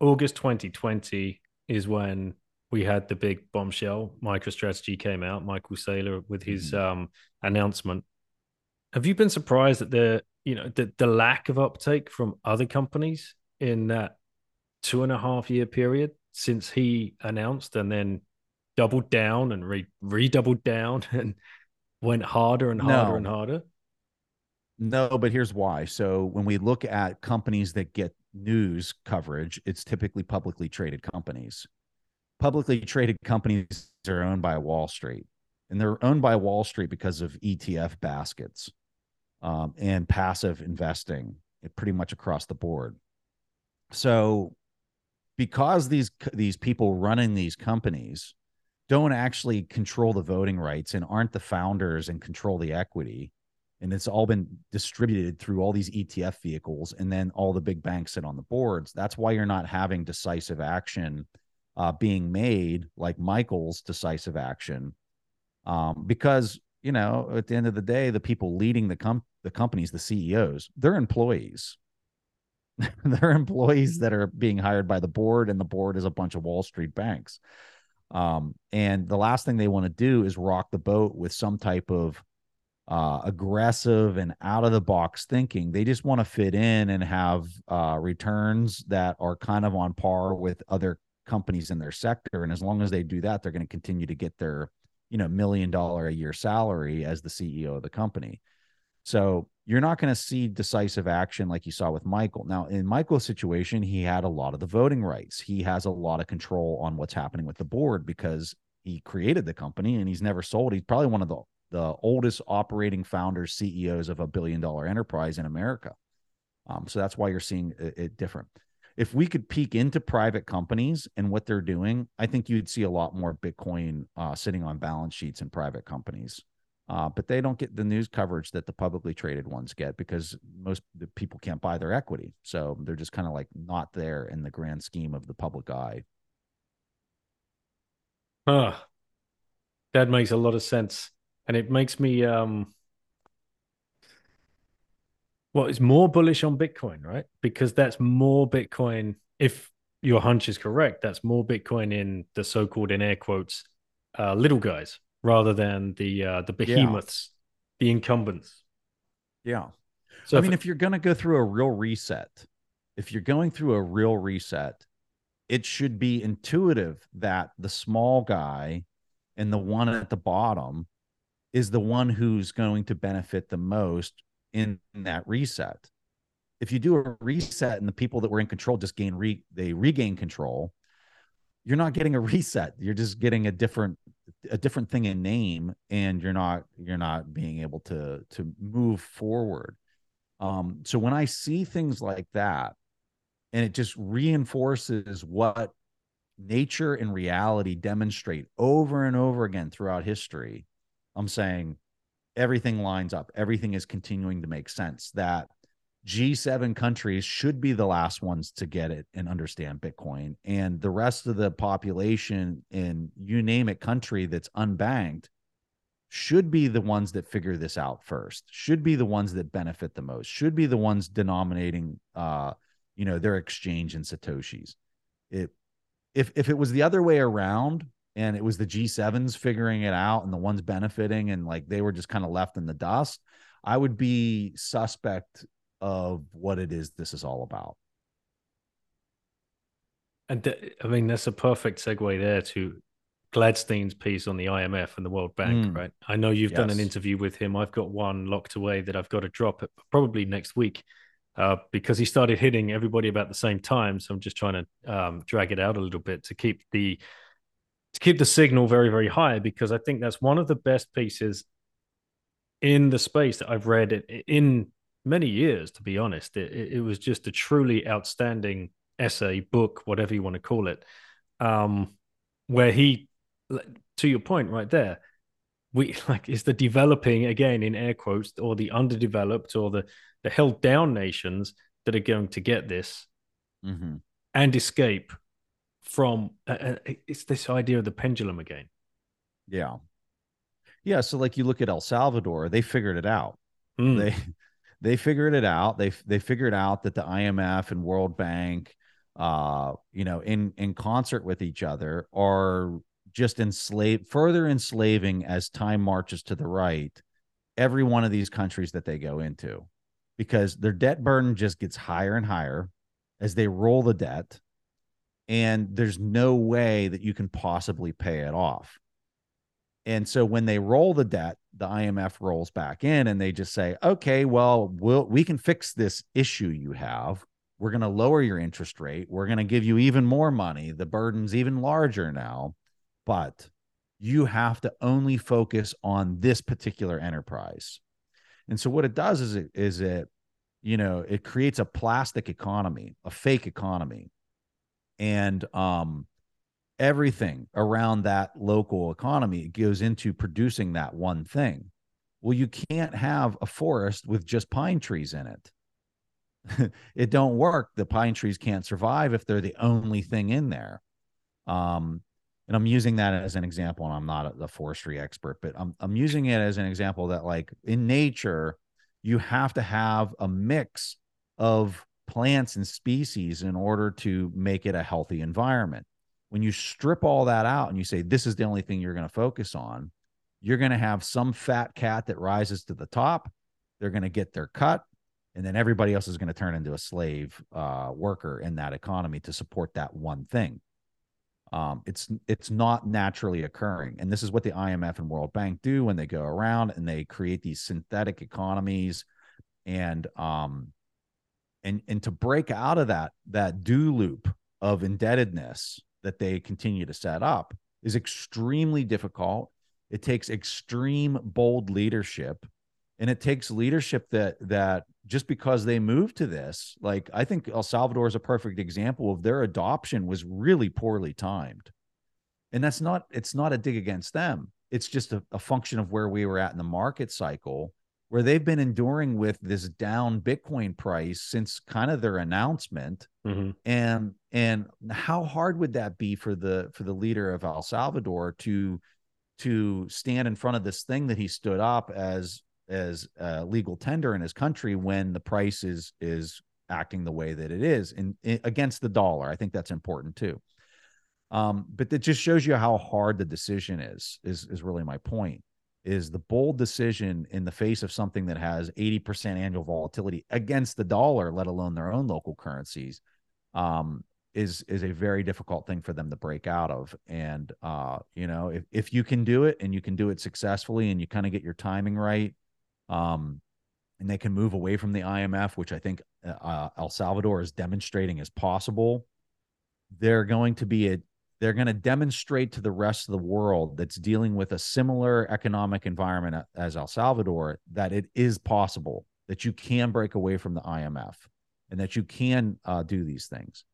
August 2020 is when we had the big bombshell. MicroStrategy came out, Michael Saylor with his mm. um, announcement. Have you been surprised at the you know the the lack of uptake from other companies in that two and a half year period since he announced and then doubled down and re redoubled down and went harder and harder no. and harder? No, but here's why. So when we look at companies that get news coverage, it's typically publicly traded companies. Publicly traded companies are owned by Wall Street, and they're owned by Wall Street because of ETF baskets um, and passive investing, pretty much across the board. So, because these these people running these companies don't actually control the voting rights and aren't the founders and control the equity, and it's all been distributed through all these ETF vehicles, and then all the big banks sit on the boards. That's why you're not having decisive action uh, being made, like Michael's decisive action, um, because you know at the end of the day, the people leading the com- the companies, the CEOs, they're employees. they're employees that are being hired by the board, and the board is a bunch of Wall Street banks. Um, and the last thing they want to do is rock the boat with some type of uh, aggressive and out of the box thinking. They just want to fit in and have uh, returns that are kind of on par with other companies in their sector. And as long as they do that, they're going to continue to get their, you know, million dollar a year salary as the CEO of the company. So you're not going to see decisive action like you saw with Michael. Now, in Michael's situation, he had a lot of the voting rights. He has a lot of control on what's happening with the board because he created the company and he's never sold. He's probably one of the the oldest operating founders, CEOs of a billion dollar enterprise in America. Um, so that's why you're seeing it, it, different. If we could peek into private companies and what they're doing, I think you'd see a lot more Bitcoin uh, sitting on balance sheets in private companies. Uh, but they don't get the news coverage that the publicly traded ones get because most people can't buy their equity. So they're just kind of like not there in the grand scheme of the public eye. Huh. That makes a lot of sense and it makes me um well it's more bullish on bitcoin right? Because that's more bitcoin if your hunch is correct that's more bitcoin in the so-called in air quotes uh, little guys rather than the uh, the behemoths yeah. the incumbents. Yeah. So i mean if you're going to go through a real reset if you're going through a real reset it should be intuitive that the small guy and the one at the bottom is the one who's going to benefit the most in that reset. If you do a reset and the people that were in control just gain re they regain control, you're not getting a reset. You're just getting a different a different thing in name and you're not you're not being able to to move forward. Um, so when I see things like that, and it just reinforces what nature and reality demonstrate over and over again throughout history, I'm saying everything lines up. Everything is continuing to make sense. That G7 countries should be the last ones to get it and understand Bitcoin. And the rest of the population in you name it country that's unbanked should be the ones that figure this out first, should be the ones that benefit the most, should be the ones denominating uh, you know, their exchange in Satoshis. It if if it was the other way around and it was the G7s figuring it out and the ones benefiting and like they were just kind of left in the dust, I would be suspect of what it is this is all about. And th- I mean, that's a perfect segue there to Gladstein's piece on the IMF and the World Bank, mm. right? I know you've yes. done an interview with him. I've got one locked away that I've got to drop probably next week uh, because he started hitting everybody about the same time. So I'm just trying to um, drag it out a little bit to keep the to keep the signal very very high because I think that's one of the best pieces in the space that I've read in many years, to be honest. It, it was just a truly outstanding essay, book, whatever you want to call it, um, where he, to your point right there, we like is the developing again in air quotes or the underdeveloped or the the held down nations that are going to get this mm-hmm. and escape from uh, uh it's this idea of the pendulum again yeah yeah so like you look at el salvador they figured it out mm. they they figured it out. They they figured out that the IMF and World Bank, uh, you know, in in concert with each other, are just enslave further enslaving as time marches to the right every one of these countries that they go into because their debt burden just gets higher and higher as they roll the debt and there's no way that you can possibly pay it off and so when they roll the debt, the IMF rolls back in and they just say, okay, well, we'll we can fix this issue you have. We're going to lower your interest rate. We're going to give you even more money. The burden's even larger now, but you have to only focus on this particular enterprise. And so what it does is it is it, you know, it creates a plastic economy, a fake economy. And um everything around that local economy goes into producing that one thing. Well, you can't have a forest with just pine trees in it. it don't work. The pine trees can't survive if they're the only thing in there. Um, and I'm using that as an example, and I'm not a, forestry expert, but I'm I'm using it as an example that like in nature, you have to have a mix of plants and species in order to make it a healthy environment. When you strip all that out and you say this is the only thing you're going to focus on you're going to have some fat cat that rises to the top they're going to get their cut and then everybody else is going to turn into a slave uh, worker in that economy to support that one thing. Um, it's it's not naturally occurring. And this is what the imf and world bank do when they go around and they create these synthetic economies and um and and to break out of that that do loop of indebtedness that they continue to set up is extremely difficult. It takes extreme bold leadership and it takes leadership that that just because they moved to this like i think el salvador is a perfect example of their adoption was really poorly timed. And that's not it's not a dig against them. It's just a, a function of where we were at in the market cycle where they've been enduring with this down Bitcoin price since kind of their announcement. Mm-hmm. And and how hard would that be for the for the leader of El Salvador to to stand in front of this thing that he stood up as as a legal tender in his country when the price is is acting the way that it is in, in against the dollar. I think that's important too. Um, but it just shows you how hard the decision is. Is is really my point is the bold decision in the face of something that has 80% annual volatility against the dollar, let alone their own local currencies, um, is is a very difficult thing for them to break out of. And uh, you know, if if you can do it and you can do it successfully and you kind of get your timing right, um, and they can move away from the IMF, which I think uh, uh, El Salvador is demonstrating is possible, they're going to be a they're going to demonstrate to the rest of the world that's dealing with a similar economic environment as El Salvador that it is possible that you can break away from the IMF and that you can uh, do these things.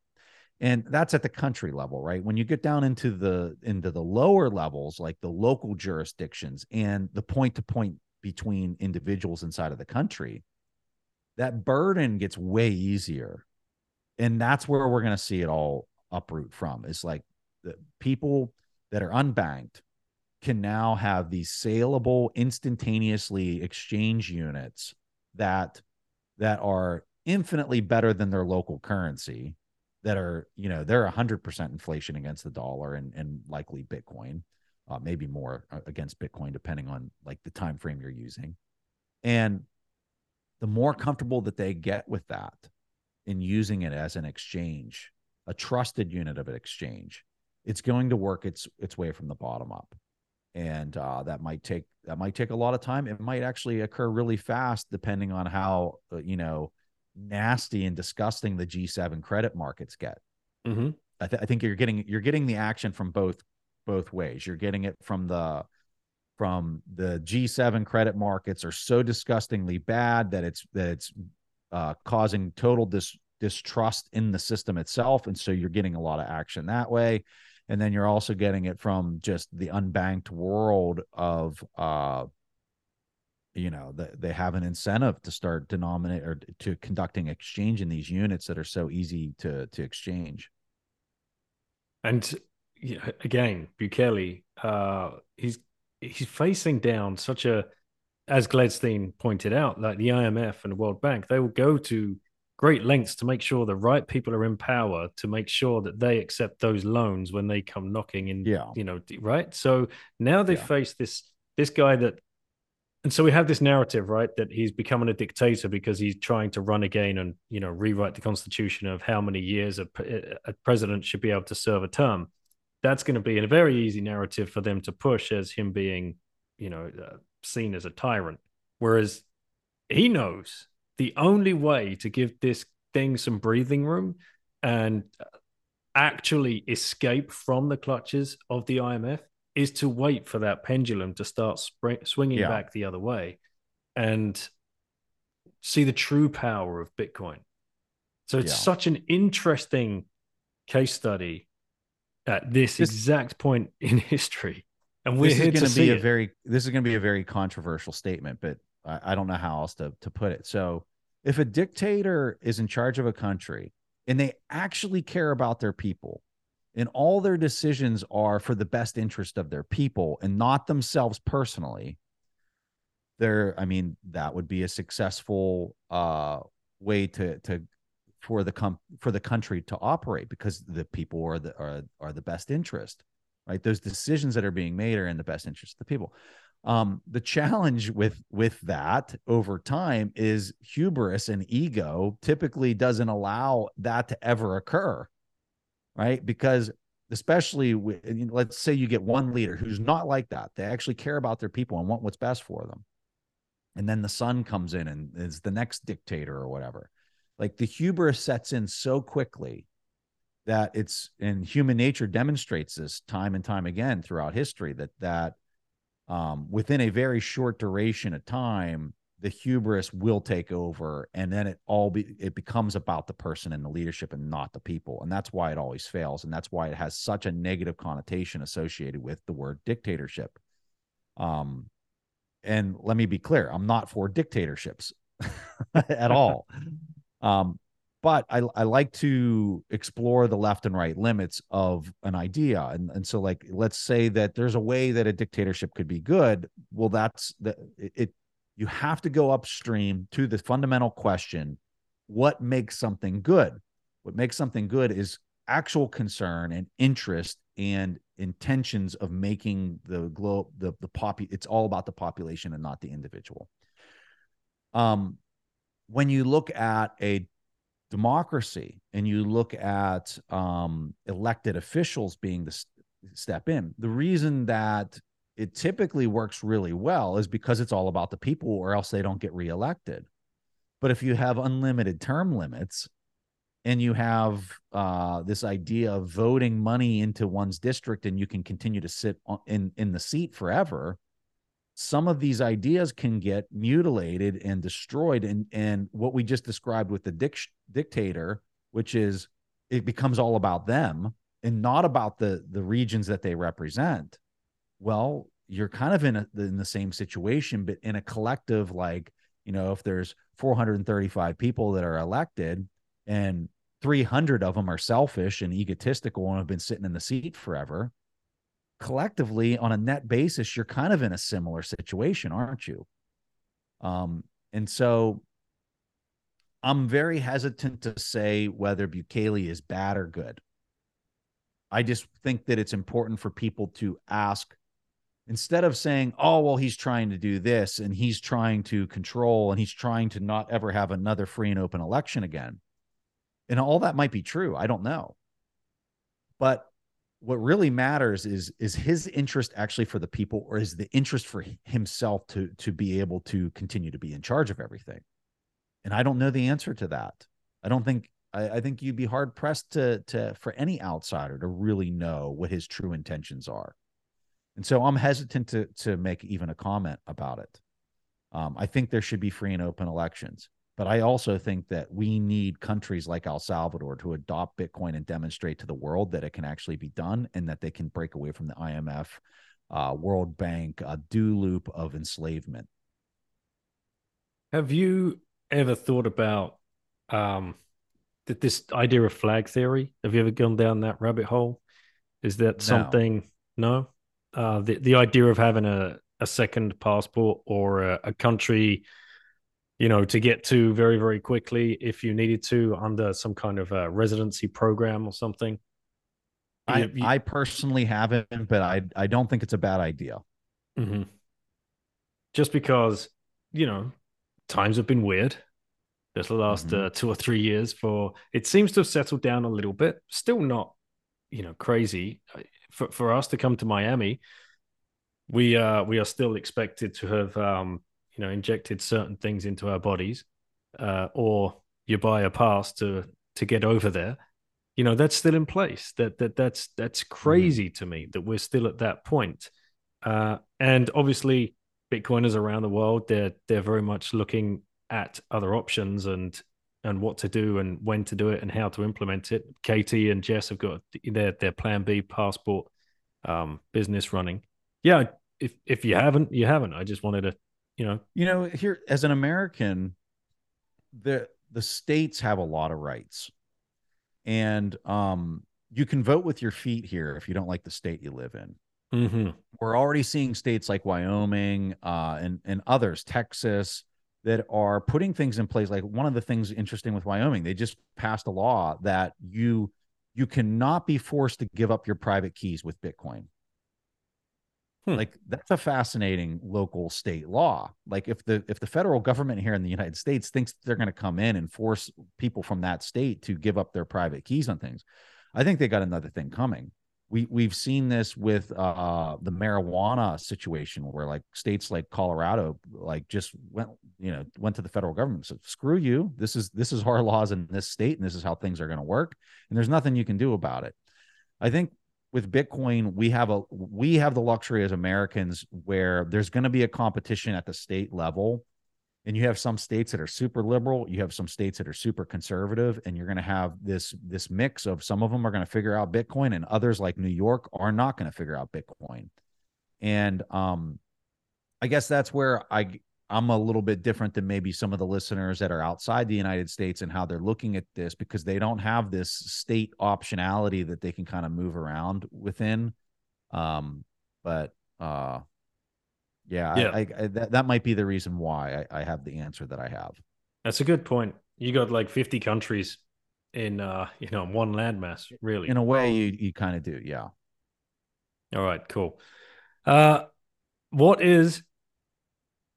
And that's at the country level, right? When you get down into the into the lower levels, like the local jurisdictions and the point to point between individuals inside of the country, that burden gets way easier. And that's where we're going to see it all uproot from. Is like the people that are unbanked can now have these saleable instantaneously exchange units that that are infinitely better than their local currency that are you know they're 100% inflation against the dollar and and likely bitcoin uh, maybe more uh, against bitcoin depending on like the time frame you're using. And the more comfortable that they get with that in using it as an exchange a trusted unit of an exchange it's going to work its its way from the bottom up. And uh, that might take that might take a lot of time. It might actually occur really fast depending on how uh, you know nasty and disgusting the g7 credit markets get. Mm-hmm. I, th- I think you're getting you're getting the action from both both ways. You're getting it from the from the g7 credit markets are so disgustingly bad that it's that it's uh, causing total dis- distrust in the system itself. And so you're getting a lot of action that way and then you're also getting it from just the unbanked world of uh you know the, they have an incentive to start denominate or to conducting exchange in these units that are so easy to to exchange. And you know, again, Bukele, uh, he's he's facing down such a, as Gladstein pointed out, like the IMF and the World Bank, they will go to great lengths to make sure the right people are in power to make sure that they accept those loans when they come knocking in. Yeah. you know, right. So now they Yeah. face this this guy that. And so we have this narrative, right, that he's becoming a dictator because he's trying to run again and you know rewrite the constitution of how many years a, a president should be able to serve a term that's going to be a very easy narrative for them to push as him being, you know, uh, seen as a tyrant. Whereas he knows the only way to give this thing some breathing room and actually escape from the clutches of the IMF is to wait for that pendulum to start spring- swinging Yeah. back the other way and see the true power of Bitcoin. So it's Yeah. such an interesting case study at this, This- exact point in history. And we're this here is going to be a it. very this is going to be a very controversial statement but I, I don't know how else to, to put it. So if a dictator is in charge of a country and they actually care about their people and all their decisions are for the best interest of their people and not themselves personally there i mean that would be a successful uh way to to for the com- for the country to operate because the people are the are, are the best interest right? Those decisions that are being made are in the best interest of the people um the challenge with with that over time is hubris and ego typically doesn't allow that to ever occur right? Because especially with, let's say you get one leader who's not like that. They actually care about their people and want what's best for them. And then the son comes in and is the next dictator or whatever. Like the hubris sets in so quickly that it's and human nature demonstrates this time and time again throughout history that that um, within a very short duration of time the hubris will take over and then it all be it becomes about the person and the leadership and not the people. And that's why it always fails and that's why it has such a negative connotation associated with the word dictatorship. Um and let me be clear i'm not for dictatorships at all. Um but I, I like to explore the left and right limits of an idea and, and so like let's say that there's a way that a dictatorship could be good well that's the it, it you have to go upstream to the fundamental question what makes something good? What makes something good is actual concern and interest and intentions of making the globe the the pop it's all about the population and not the individual. Um when you look at a democracy and you look at um, elected officials being the s- step in, the reason that it typically works really well is because it's all about the people, or else they don't get reelected. But if you have unlimited term limits and you have uh, this idea of voting money into one's district and you can continue to sit on, in in the seat forever, some of these ideas can get mutilated and destroyed and and what we just described with the dic- dictator which is it becomes all about them and not about the the regions that they represent. Well you're kind of in a, in the same situation but in a collective like you know if there's 435 people that are elected and 300 of them are selfish and egotistical and have been sitting in the seat forever collectively on a net basis you're kind of in a similar situation aren't you? Um and so i'm very hesitant to say whether bukele is bad or good. I just think that it's important for people to ask instead of saying oh well he's trying to do this and he's trying to control and he's trying to not ever have another free and open election again and all that might be true i don't know. But what really matters is is his interest actually for the people or is the interest for himself to to be able to continue to be in charge of everything? And i don't know the answer to that. I don't think I, I think you'd be hard pressed to to for any outsider to really know what his true intentions are. And so i'm hesitant to to make even a comment about it. Um, i think there should be free and open elections but I also think that we need countries like El Salvador to adopt Bitcoin and demonstrate to the world that it can actually be done and that they can break away from the IMF, uh, World Bank, a do loop of enslavement. Have you ever thought about um, that this idea of flag theory? Have you ever gone down that rabbit hole? Is that something? No. no? Uh, the the idea of having a a second passport or a, a country you know, to get to very, very quickly if you needed to under some kind of a residency program or something? I, you, I personally haven't, but I I don't think it's a bad idea. Mm-hmm. Just because you know times have been weird. This the last mm-hmm. uh, two or three years for it seems to have settled down a little bit. Still not, you know, crazy for for us to come to Miami. We uh we are still expected to have um you know injected certain things into our bodies uh, or you buy a pass to to get over there you know that's still in place that that that's that's mm-hmm. crazy mm. to me that we're still at that point uh, and obviously bitcoiners around the world they're they're very much looking at other options and and what to do and when to do it and how to implement it katie and jess have got their their plan b passport um, business running yeah if if you haven't you haven't i just wanted to you know you know here as an american the the states have a lot of rights. And um you can vote with your feet here if you don't like the state you live in. Mm-hmm. we're already seeing states like wyoming uh and and others texas that are putting things in place. Like one of the things interesting with wyoming they just passed a law that you you cannot be forced to give up your private keys with bitcoin Hmm. Like that's a fascinating local state law. Like if the if the federal government here in the United States thinks they're going to come in and force people from that state to give up their private keys on things, I think they got another thing coming. We we've seen this with uh the marijuana situation where like states like Colorado like just went you know went to the federal government said screw you this is this is our laws in this state and this is how things are going to work and there's nothing you can do about it. I think with Bitcoin, we have a we have the luxury as Americans where there's going to be a competition at the state level. And you have some states that are super liberal, you have some states that are super conservative, and you're going to have this this mix of some of them are going to figure out Bitcoin, and others like New York are not going to figure out Bitcoin. And um, I guess that's where I I'm a little bit different than maybe some of the listeners that are outside the United States and how they're looking at this because they don't have this state optionality that they can kind of move around within. Um, but uh, yeah, yeah. I, I, that, that might be the reason why I, I have the answer that I have. That's a good point. You got like 50 countries in uh, you know, one landmass, really. In a way, you you kind of do, yeah. All right, cool. Uh, what is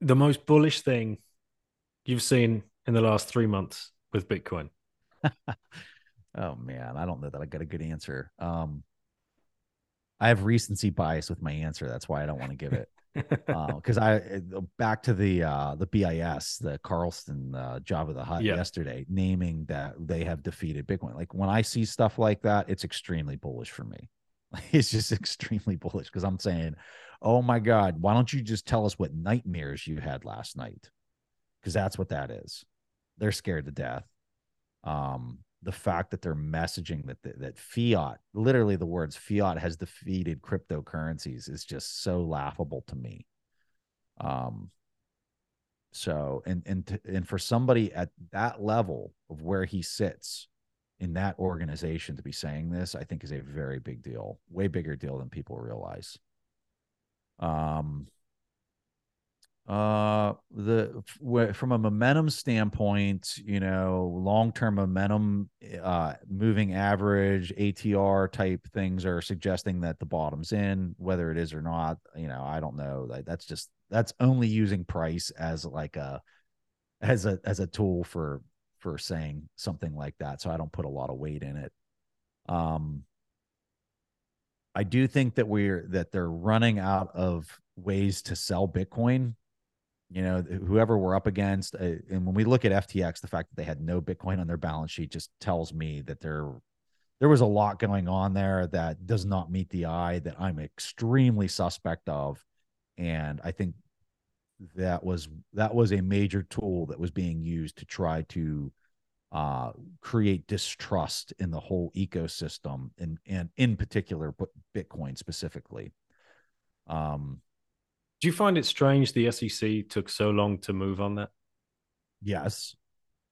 the most bullish thing you've seen in the last three months with Bitcoin? oh man, I don't know that I got a good answer. Um, I have recency bias with my answer. That's why I don't want to give it. because uh, I uh, back to the uh, the BIS, the Carstens uh, Jabba the Hutt yesterday, naming that they have defeated Bitcoin. Like when I see stuff like that, it's extremely bullish for me. It's just extremely bullish because I'm saying, oh my God, why don't you just tell us what nightmares you had last night? Because that's what that is. They're scared to death. Um, the fact that they're messaging that that fiat, literally the words fiat has defeated cryptocurrencies, is just so laughable to me. Um, so and and and for somebody at that level of where he sits in that organization to be saying this, I think is a very big deal, way bigger deal than people realize. Um, uh, the from a momentum standpoint, you know, long term momentum, uh, moving average, ATR type things are suggesting that the bottom's in. Whether it is or not, you know, I don't know. That's just that's only using price as like a as a as a tool for for saying something like that. So I don't put a lot of weight in it. Um, I do think that we're that they're running out of ways to sell Bitcoin. You know whoever we're up against uh, and when we look at ftx the fact that they had no bitcoin on their balance sheet just tells me that there there was a lot going on there that does not meet the eye that i'm extremely suspect of. And i think that was that was a major tool that was being used to try to uh, create distrust in the whole ecosystem and and in particular bitcoin specifically um do you find it strange the SEC took so long to move on that? Yes,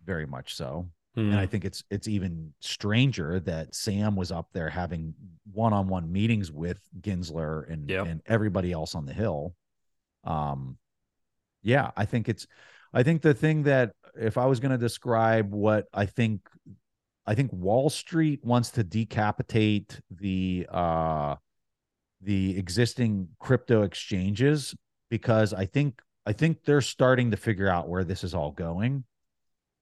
very much so. Hmm. And I think it's it's even stranger that Sam was up there having one-on-one meetings with Gensler and yep. and everybody else on the hill. Um yeah, I think it's I think the thing that if I was going to describe what I think I think Wall Street wants to decapitate the uh the existing crypto exchanges because I think I think they're starting to figure out where this is all going.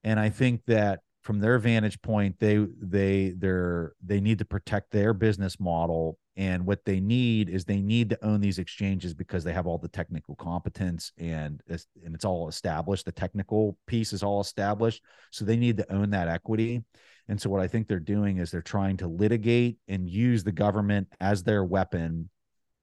And I think that from their vantage point, they they they're they need to protect their business model. And what they need is they need to own these exchanges because they have all the technical competence and it's, and it's all established. The technical piece is all established, so they need to own that equity. And so what I think they're doing is they're trying to litigate and use the government as their weapon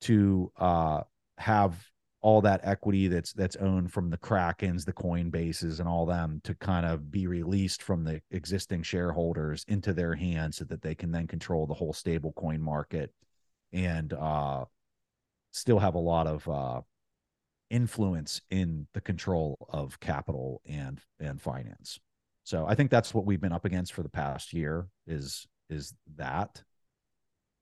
to uh, have all that equity that's that's owned from the Krakens, the Coinbases, and all them to kind of be released from the existing shareholders into their hands so that they can then control the whole stable coin market and uh, still have a lot of uh, influence in the control of capital and and finance. So I think that's what we've been up against for the past year is is that.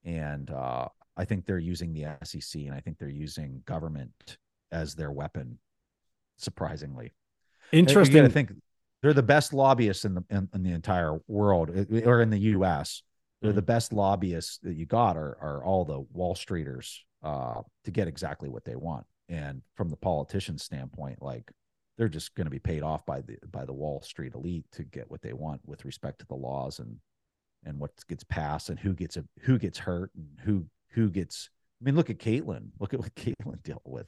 And uh, I think they're using the SEC and I think they're using government as their weapon. Surprisingly, interesting. I think they're the best lobbyists in the in, in, the entire world or in the U.S. They're mm-hmm. the best lobbyists that you got are are all the Wall Streeters uh, to get exactly what they want. And from the politician standpoint, like they're just going to be paid off by the by the Wall Street elite to get what they want with respect to the laws and and what gets passed and who gets a who gets hurt and who who gets I mean, look at Caitlin. Look at what Caitlin dealt with.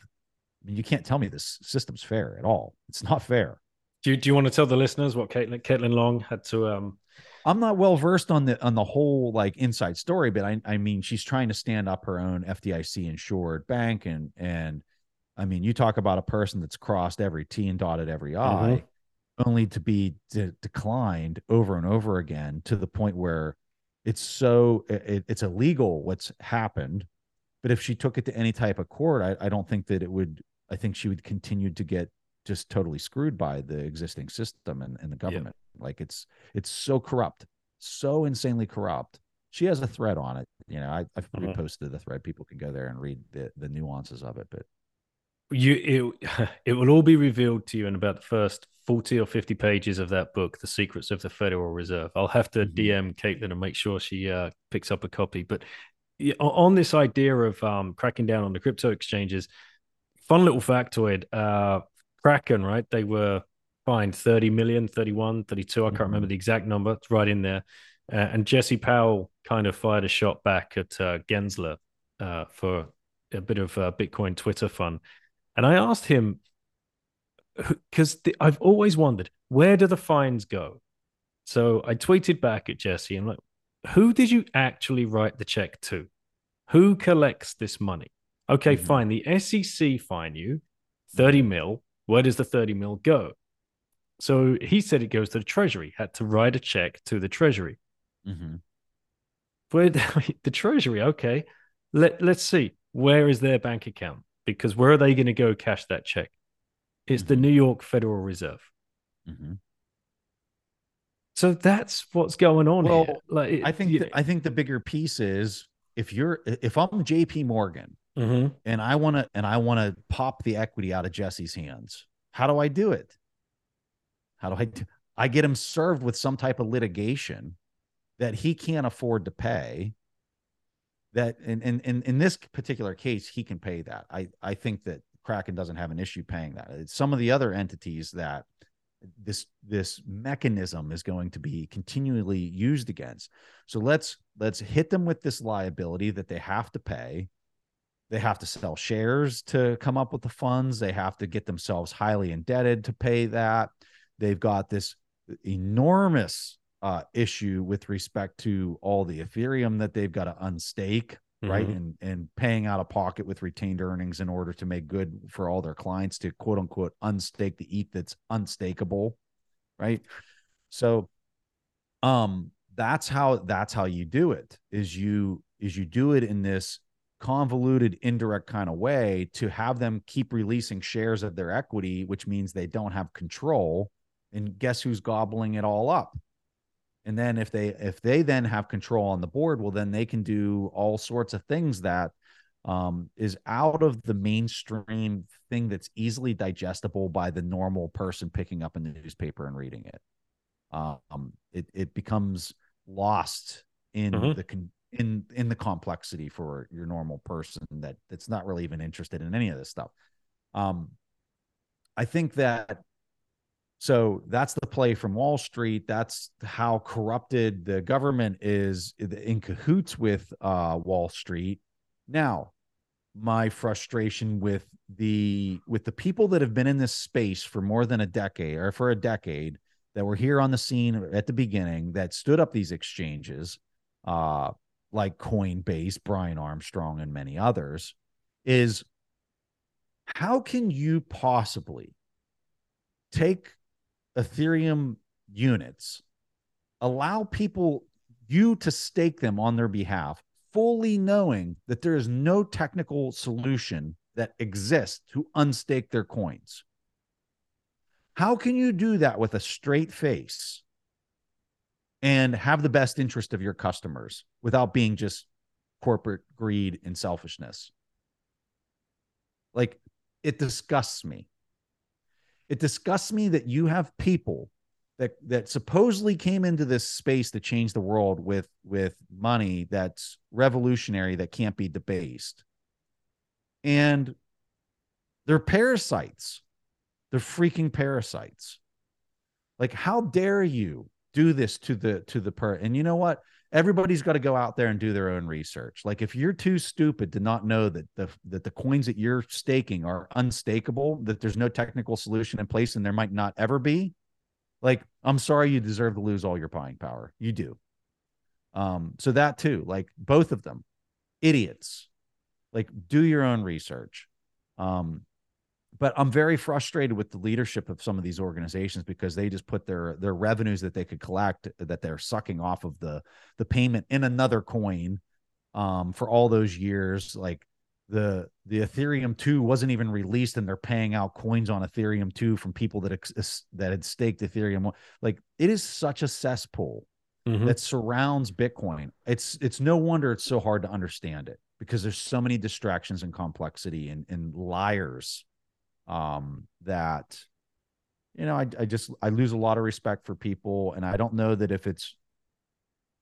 I mean, you can't tell me this system's fair at all. It's not fair. Do you, do you want to tell the listeners what Caitlin Caitlin Long had to um I'm not well versed on the on the whole like inside story, but I I mean she's trying to stand up her own FDIC insured bank and and I mean you talk about a person that's crossed every T and dotted every I mm-hmm. only to be de- declined over and over again to the point where it's so it, it's illegal what's happened but if she took it to any type of court I, I don't think that it would i think she would continue to get just totally screwed by the existing system and, and the government yep. like it's it's so corrupt so insanely corrupt she has a thread on it you know I, i've mm-hmm. reposted the thread people can go there and read the, the nuances of it but you it, it will all be revealed to you in about the first 40 or 50 pages of that book the secrets of the federal reserve i'll have to mm-hmm. dm caitlin and make sure she uh, picks up a copy but on this idea of um, cracking down on the crypto exchanges fun little factoid uh, kraken right they were fined 30 million 31 32 i can't mm-hmm. remember the exact number it's right in there uh, and jesse powell kind of fired a shot back at uh, gensler uh, for a bit of uh, bitcoin twitter fun and I asked him, because I've always wondered, where do the fines go? So I tweeted back at Jesse and I'm like, who did you actually write the check to? Who collects this money? Okay, Mhm. fine. The SEC fine you 30 mil. Where does the 30 mil go? So he said it goes to the Treasury, had to write a check to the Treasury. Mm-hmm. Where the Treasury, okay. Let, let's see. Where is their bank account? Because where are they going to go cash that check? It's the Mhm. New York Federal Reserve. Mm-hmm. So that's what's going on Well. Like, it- I think you- th- I think the bigger piece is if you're if I'm J.P. Morgan Mhm. and I want to and I want to pop the equity out of Jesse's hands, how do I do it? How do I do? I get him served with some type of litigation that he can't afford to pay. That in in in, in this particular case, he can pay that. I I think that Kraken doesn't have an issue paying that. It's some of the other entities that this this mechanism is going to be continually used against. So let's let's hit them with this liability that they have to pay. They have to sell shares to come up with the funds. They have to get themselves highly indebted to pay that. They've got this enormous uh, issue with respect to all the Ethereum that they've got to unstake, right? Mhm. And and paying out of pocket with retained earnings in order to make good for all their clients to quote unquote unstake the ETH that's unstakeable, right? So um that's how that's how you do it is you is you do it in this convoluted indirect kind of way to have them keep releasing shares of their equity which means they don't have control. And guess who's gobbling it all up? And then if they if they then have control on the board well then they can do all sorts of things that um, is out of the mainstream thing that's easily digestible by the normal person picking up a newspaper and reading it. Um, it it becomes lost in Mhm. the con- in in the complexity for your normal person that that's not really even interested in any of this stuff. Um, I think that so that's the play from Wall Street. That's how corrupted the government is in cahoots with uh, Wall Street. Now, my frustration with the with the people that have been in this space for more than a decade or for a decade that were here on the scene at the beginning that stood up these exchanges uh like Coinbase, Brian Armstrong and many others is how can you possibly take Ethereum units allow people you to stake them on their behalf fully knowing that there is no technical solution that exists to unstake their coins? How can you do that with a straight face and have the best interest of your customers without being just corporate greed and selfishness? Like, it disgusts me. It disgusts me that you have people that that supposedly came into this space to change the world with with money that's revolutionary that can't be debased. And they're parasites. They're freaking parasites. Like, how dare you do this to the to the per? And you know what? Everybody's got to go out there and do their own research. Like, if you're too stupid to not know that the that the coins that you're staking are unstakeable, that there's no technical solution in place, and there might not ever be, like, I'm sorry, you deserve to lose all your buying power. You do. Um, so that too, like both of them, idiots. Like, do your own research. Um, but I'm very frustrated with the leadership of some of these organizations because they just put their their revenues that they could collect that they're sucking off of the the payment in another coin um, for all those years. Like the the Ethereum two wasn't even released, and they're paying out coins on Ethereum two from people that ex- that had staked Ethereum. Like it is such a cesspool Mhm. that surrounds Bitcoin. It's it's no wonder it's so hard to understand it because there's so many distractions and complexity and, and liars um, that you know I, I just I lose a lot of respect for people, and I don't know that if it's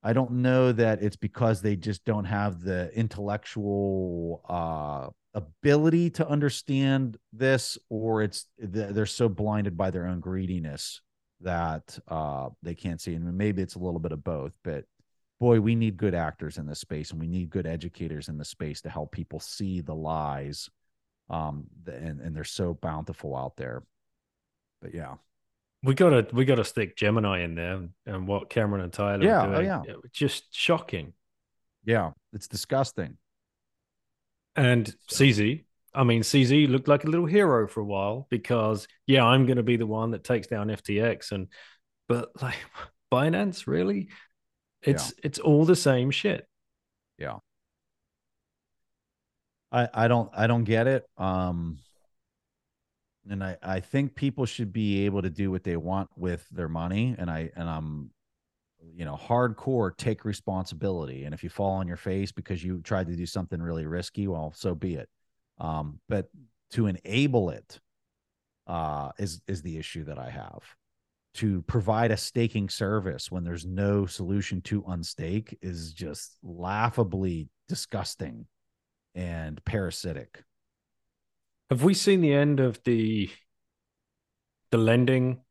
I don't know that it's because they just don't have the intellectual uh, ability to understand this, or it's they're so blinded by their own greediness that uh, they can't see. And maybe it's a little bit of both, but boy, we need good actors in this space, and we need good educators in the space to help people see the lies. Um, and and they're so bountiful out there. But yeah, We gotta we gotta stick Gemini in there and what Cameron and Tyler Yeah, are oh, yeah. Just shocking. yeah, it's disgusting. And CZ, I mean, CZ looked like a little hero for a while because, yeah, I'm going to be the one that takes down FTX. And, but like Binance, really? It's, yeah. it's all the same shit. Yeah. I, I don't, I don't get it. Um, and I, I think people should be able to do what they want with their money. And I, and I'm, you know, hardcore take responsibility. And if you fall on your face because you tried to do something really risky, well, so be it. Um, but to enable it uh, is is the issue that I have. To provide a staking service when there's no solution to unstake is just laughably disgusting and parasitic. Have we seen the end of the the lending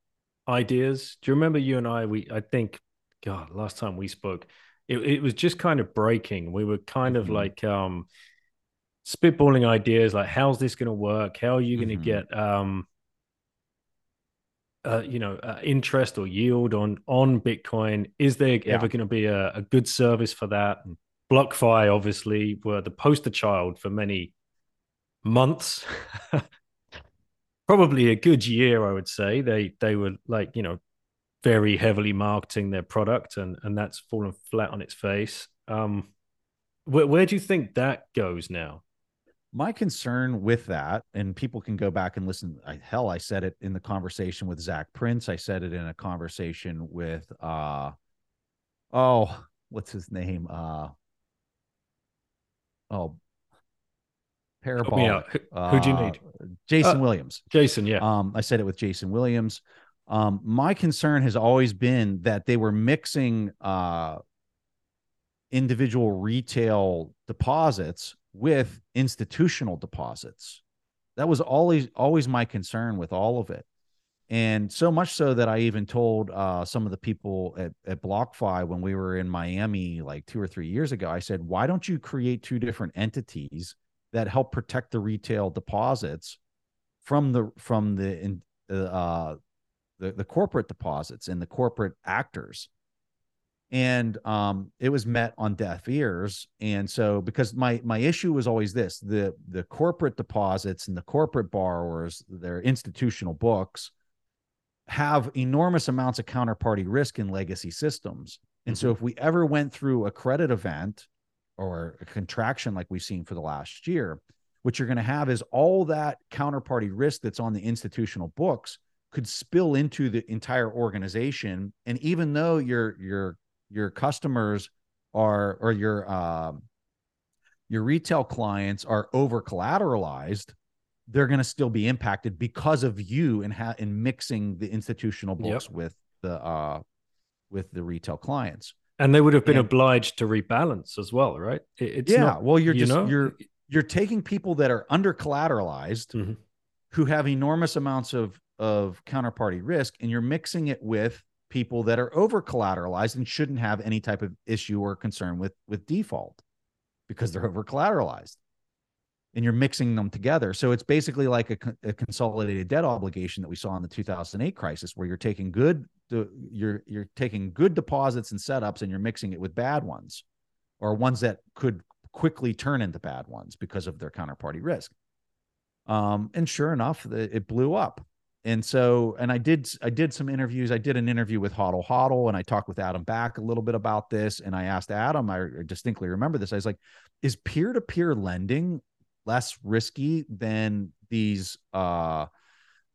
ideas? Do you remember you and I? We I think, God, last time we spoke, it, it was just kind of breaking. We were kind mm-hmm. of like um spitballing ideas like how's this going to work how are you going to mm-hmm. get um uh, you know uh, interest or yield on on bitcoin is there yeah. ever going to be a, a, good service for that and blockfi obviously were the poster child for many months probably a good year i would say they they were like you know very heavily marketing their product and and that's fallen flat on its face um where, where do you think that goes now my concern with that, and people can go back and listen. I, hell, I said it in the conversation with Zac Prince. I said it in a conversation with uh oh, what's his name? Uh oh Parabolic. Who, Who, would you need? Uh, Jason uh, Williams. Jason, yeah. Um, I said it with Jason Williams. Um, my concern has always been that they were mixing uh individual retail deposits with institutional deposits. That was always always my concern with all of it. And so much so that I even told uh, some of the people at, at BlockFi when we were in Miami like two or three years ago, I said, why don't you create two different entities that help protect the retail deposits from the from the uh, the, the corporate deposits and the corporate actors? and um, it was met on deaf ears and so because my my issue was always this the the corporate deposits and the corporate borrowers their institutional books have enormous amounts of counterparty risk in legacy systems and mm-hmm. so if we ever went through a credit event or a contraction like we've seen for the last year what you're going to have is all that counterparty risk that's on the institutional books could spill into the entire organization and even though your your your customers are or your um, your retail clients are over collateralized they're going to still be impacted because of you and in mixing the institutional books yep. with the uh with the retail clients and they would have been and, obliged to rebalance as well right it, it's yeah not, well you're you just know? you're you're taking people that are under collateralized mm-hmm. who have enormous amounts of of counterparty risk and you're mixing it with people that are over collateralized and shouldn't have any type of issue or concern with with default because they're over collateralized and you're mixing them together. So it's basically like a, a, consolidated debt obligation that we saw in the 2008 crisis where you're taking good you're you're taking good deposits and setups and you're mixing it with bad ones or ones that could quickly turn into bad ones because of their counterparty risk. Um, and sure enough it blew up. And so and i did i did some interviews. I did an interview with hodl hodl and i talked with adam back a little bit about this. And i asked adam i distinctly remember this. I was like is peer-to-peer lending less risky than these uh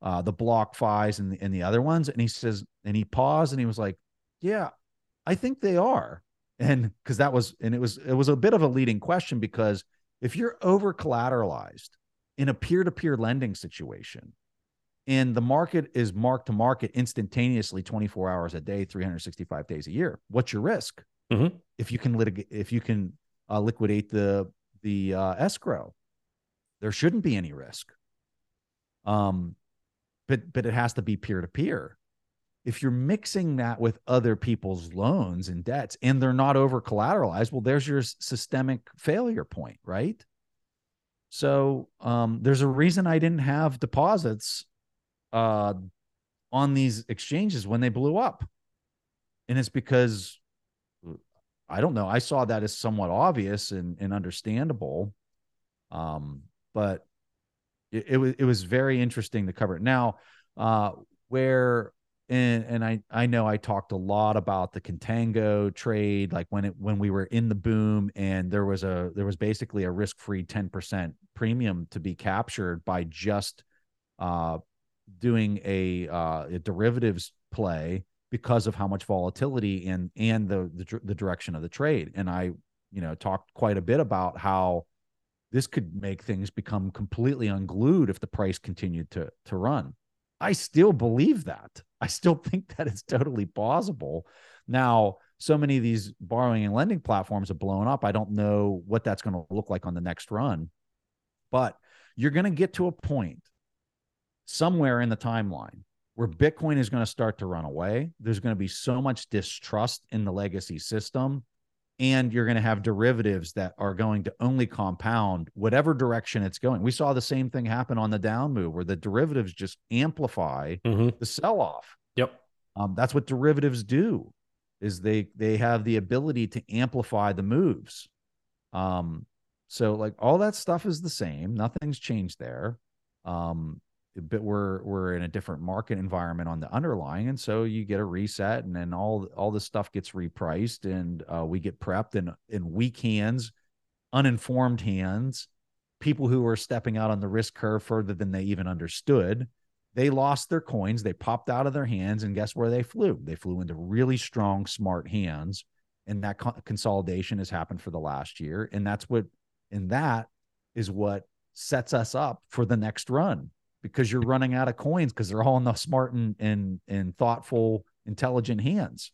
uh the BlockFis and the, and the other ones. And he says and he paused and he was like yeah i think they are. And because that was and it was it was a bit of a leading question because if you're over collateralized in a peer-to-peer lending situation and the market is mark to market instantaneously 24 hours a day 365 days a year what's your risk? Mm-hmm. if you can litigate if you can uh, liquidate the the uh, escrow there shouldn't be any risk um but but it has to be peer to peer if you're mixing that with other people's loans and debts and they're not over collateralized well there's your systemic failure point right so um, there's a reason i didn't have deposits uh, on these exchanges when they blew up. And it's because I don't know. I saw that as somewhat obvious and, and understandable. Um, but it, it was it was very interesting to cover it. Now, uh, where and and I I know I talked a lot about the contango trade, like when it when we were in the boom and there was a there was basically a risk free ten percent premium to be captured by just uh, doing a, uh, a derivatives play because of how much volatility and and the, the the direction of the trade. And I you know talked quite a bit about how this could make things become completely unglued if the price continued to to run. I still believe that. I still think that it's totally plausible. Now, so many of these borrowing and lending platforms have blown up. I don't know what that's going to look like on the next run, but you're going to get to a point somewhere in the timeline where Bitcoin is going to start to run away. There's going to be so much distrust in the legacy system and you're going to have derivatives that are going to only compound whatever direction it's going. We saw the same thing happen on the down move where the derivatives just amplify Mm-hmm. the sell off. Yep. Um, that's what derivatives do is they they have the ability to amplify the moves. Um, so like all that stuff is the same. Nothing's changed there. Um, but we're we're in a different market environment on the underlying, and so you get a reset, and then all all this stuff gets repriced, and uh, we get prepped in in weak hands, uninformed hands, people who are stepping out on the risk curve further than they even understood. They lost their coins, they popped out of their hands, and guess where they flew? They flew into really strong, smart hands, and that co- consolidation has happened for the last year, and that's what, and that is what sets us up for the next run because you're running out of coins because they're all in the smart and and and thoughtful, intelligent hands.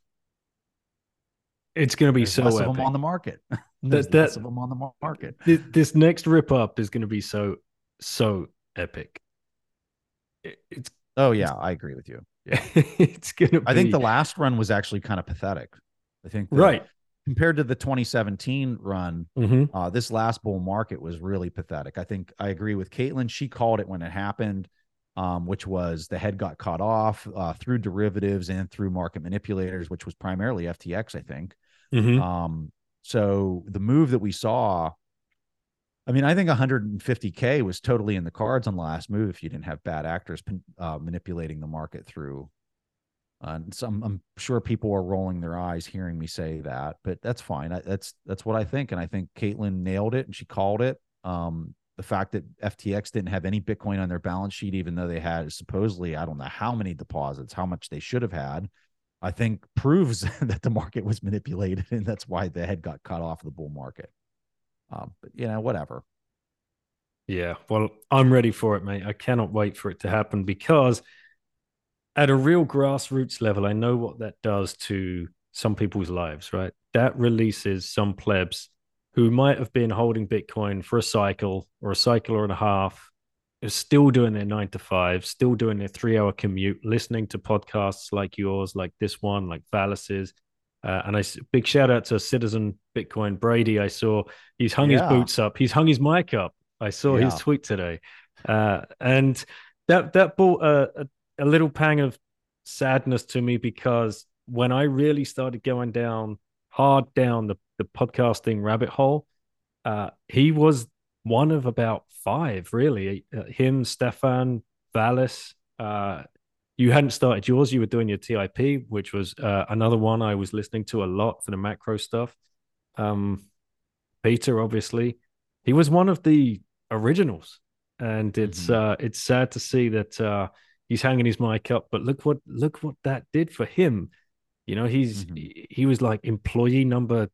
It's going to be There's so less of them on the market. That- less of them on the market. this, this next rip up is going to be so so epic. It- it's Oh yeah, I agree with you. Yeah. it's going to. I think the last run was actually kind of pathetic. I think the- right. Compared to the 2017 run, hmm uh, this last bull market was really pathetic. I think I agree with Caitlin. She called it when it happened, um, which was the head got cut off uh, through derivatives and through market manipulators, which was primarily FTX, I think. hmm Um, so the move that we saw, I mean, I think 150k was totally in the cards on the last move if you didn't have bad actors uh, manipulating the market through. Uh, and so I'm, I'm sure people are rolling their eyes hearing me say that, but that's fine. I, that's that's what I think, and I think Caitlin nailed it and she called it. Um, the fact that FTX didn't have any Bitcoin on their balance sheet, even though they had supposedly I don't know how many deposits, how much they should have had, I think proves that the market was manipulated, and that's why the head got cut off of the bull market. Um, but you know, whatever. Yeah, well, I'm ready for it, mate. I cannot wait for it to happen because at a real grassroots level, I know what that does to some people's lives, right? That releases some plebs who might have been holding Bitcoin for a cycle or a cycle and a half, are still doing their nine to five, still doing their three hour commute, listening to podcasts like yours, like this one, like Valis's. Uh, and I big shout out to Citizen Bitcoin Brady. I saw he's hung his boots up, he's hung his mic up. I saw his tweet today, uh, and that that brought a, a, a little pang of sadness to me because when I really started going down hard down the, the podcasting rabbit hole, uh, he was one of about five, really. Uh, him, Stefan, Valis. Uh, you hadn't started yours; you were doing your TIP, which was uh, another one I was listening to a lot for the macro stuff. Um, Peter, obviously, he was one of the originals, and it's Mhm. uh, it's sad to see that uh, he's hanging his mic up. But look what look what that did for him. You know, he's Mhm. he, was like employee number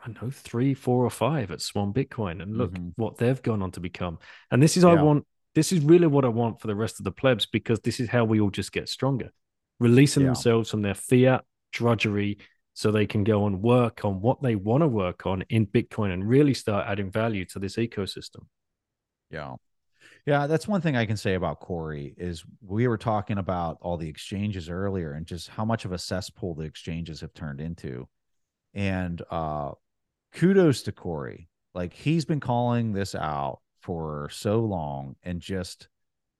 I don't know three, four, or five at Swan Bitcoin, and look Mhm. what they've gone on to become. And this is I want. This is really what I want for the rest of the plebs because this is how we all just get stronger, releasing Yeah. themselves from their fiat drudgery so they can go and work on what they want to work on in Bitcoin and really start adding value to this ecosystem. Yeah. Yeah, that's one thing I can say about Cory is we were talking about all the exchanges earlier and just how much of a cesspool the exchanges have turned into. And uh kudos to Cory. Like he's been calling this out for so long and just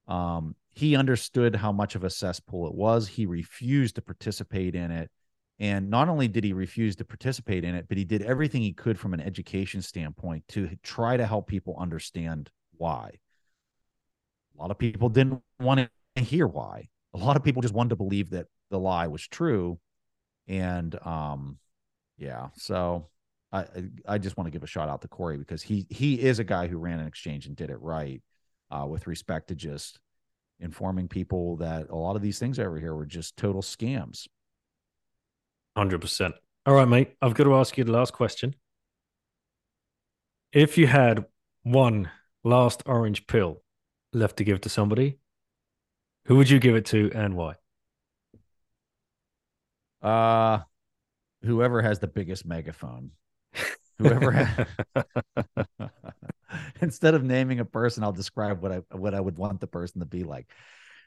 um he understood how much of a cesspool it was. He refused to participate in it. And not only did he refuse to participate in it, but he did everything he could from an education standpoint to try to help people understand why. A lot of people didn't want to hear why. A lot of people just wanted to believe that the lie was true. And um, yeah, so I I just want to give a shout out to Cory because he he is a guy who ran an exchange and did it right uh, with respect to just informing people that a lot of these things over here were just total scams. Hundred percent. All right, mate. I've got to ask you the last question. If you had one last orange pill left to give to somebody, who would you give it to and why? Uh whoever has the biggest megaphone. Whoever ha- instead of naming a person, I'll describe what I what I would want the person to be like.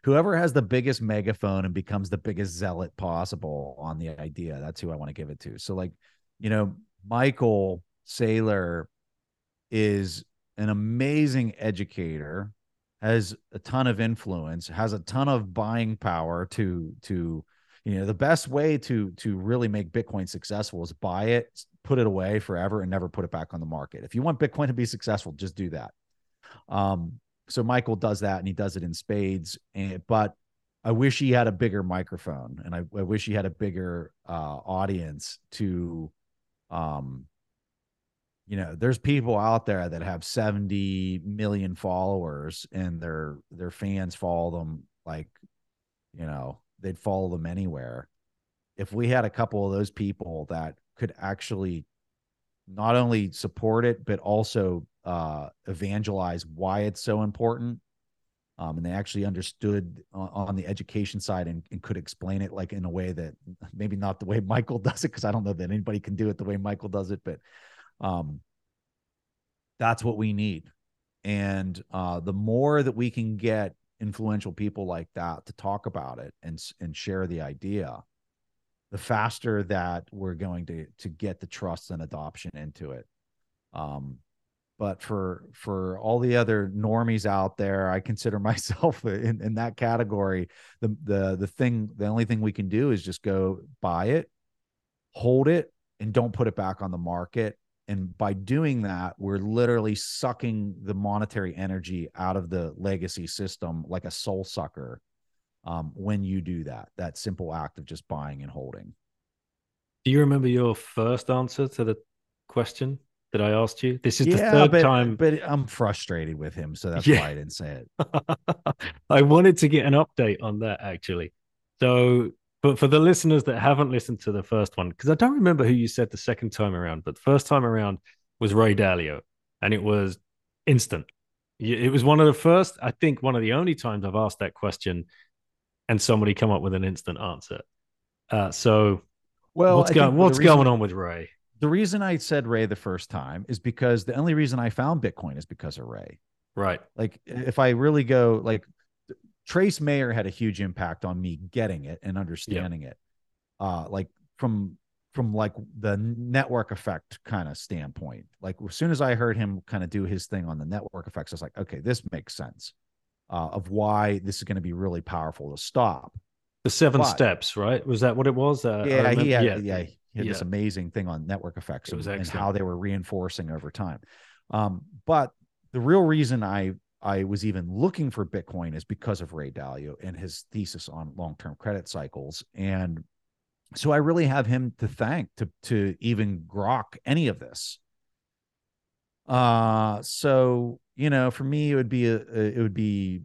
Whoever has the biggest megaphone and becomes the biggest zealot possible on the idea, that's who I want to give it to. So, like, you know, Michael Saylor is an amazing educator, has a ton of influence, has a ton of buying power to to you know the best way to to really make bitcoin successful is buy it put it away forever and never put it back on the market. If you want bitcoin to be successful just do that. Um so michael does that and he does it in spades and but i wish he had a bigger microphone and i, I wish he had a bigger uh audience to um you know there's people out there that have 70 million followers and their their fans follow them like you know they'd follow them anywhere. If we had a couple of those people that could actually not only support it, but also uh, evangelize why it's so important. Um, and they actually understood on, on the education side and, and, could explain it like in a way that maybe not the way Michael does it, because I don't know that anybody can do it the way Michael does it, but um, that's what we need. And uh, the more that we can get influential people like that to talk about it and and share the idea the faster that we're going to to get the trust and adoption into it. Um but for for all the other normies out there i consider myself in, in that category. The the the thing the only thing we can do is just go buy it hold it and don't put it back on the market and by doing that we're literally sucking the monetary energy out of the legacy system like a soul sucker um, when you do that that simple act of just buying and holding. Do you remember your first answer to the question that i asked you? This is yeah, the third but, time but i'm frustrated with him so that's yeah. why i didn't say it. I wanted to get an update on that actually. So but for the listeners that haven't listened to the first one, because I don't remember who you said the second time around, but the first time around was Ray Dalio, and it was instant. It was one of the first, I think, one of the only times I've asked that question, and somebody come up with an instant answer. Uh, so, well, what's, going what's reason, going on with Ray? The reason I said Ray the first time is because the only reason I found Bitcoin is because of Ray. Right. Like, if I really go, like, Trace Mayer had a huge impact on me getting it and understanding it. Uh, like from from like the network effect kind of standpoint. Like as soon as I heard him kind of do his thing on the network effects, I was like, okay, this makes sense uh, of why this is going to be really powerful to stop. The seven but, steps, right? Was that what it was? Uh, yeah, he had, yeah, yeah, he had yeah. this amazing thing on network effects and, and, how they were reinforcing over time. Um, but the real reason I I was even looking for Bitcoin is because of Ray Dalio and his thesis on long-term credit cycles. And so I really have him to thank to to even grok any of this. Uh so you know, for me it would be a, it would be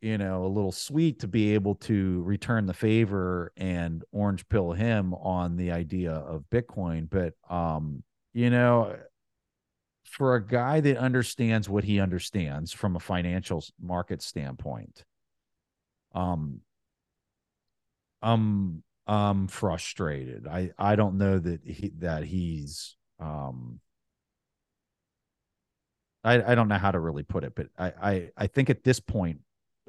you know a little sweet to be able to return the favor and orange pill him on the idea of Bitcoin, but um you know for a guy that understands what he understands from a financial market standpoint, um, I'm I'm frustrated. I I don't know that he that he's um. I, I don't know how to really put it, but I, I, I think at this point,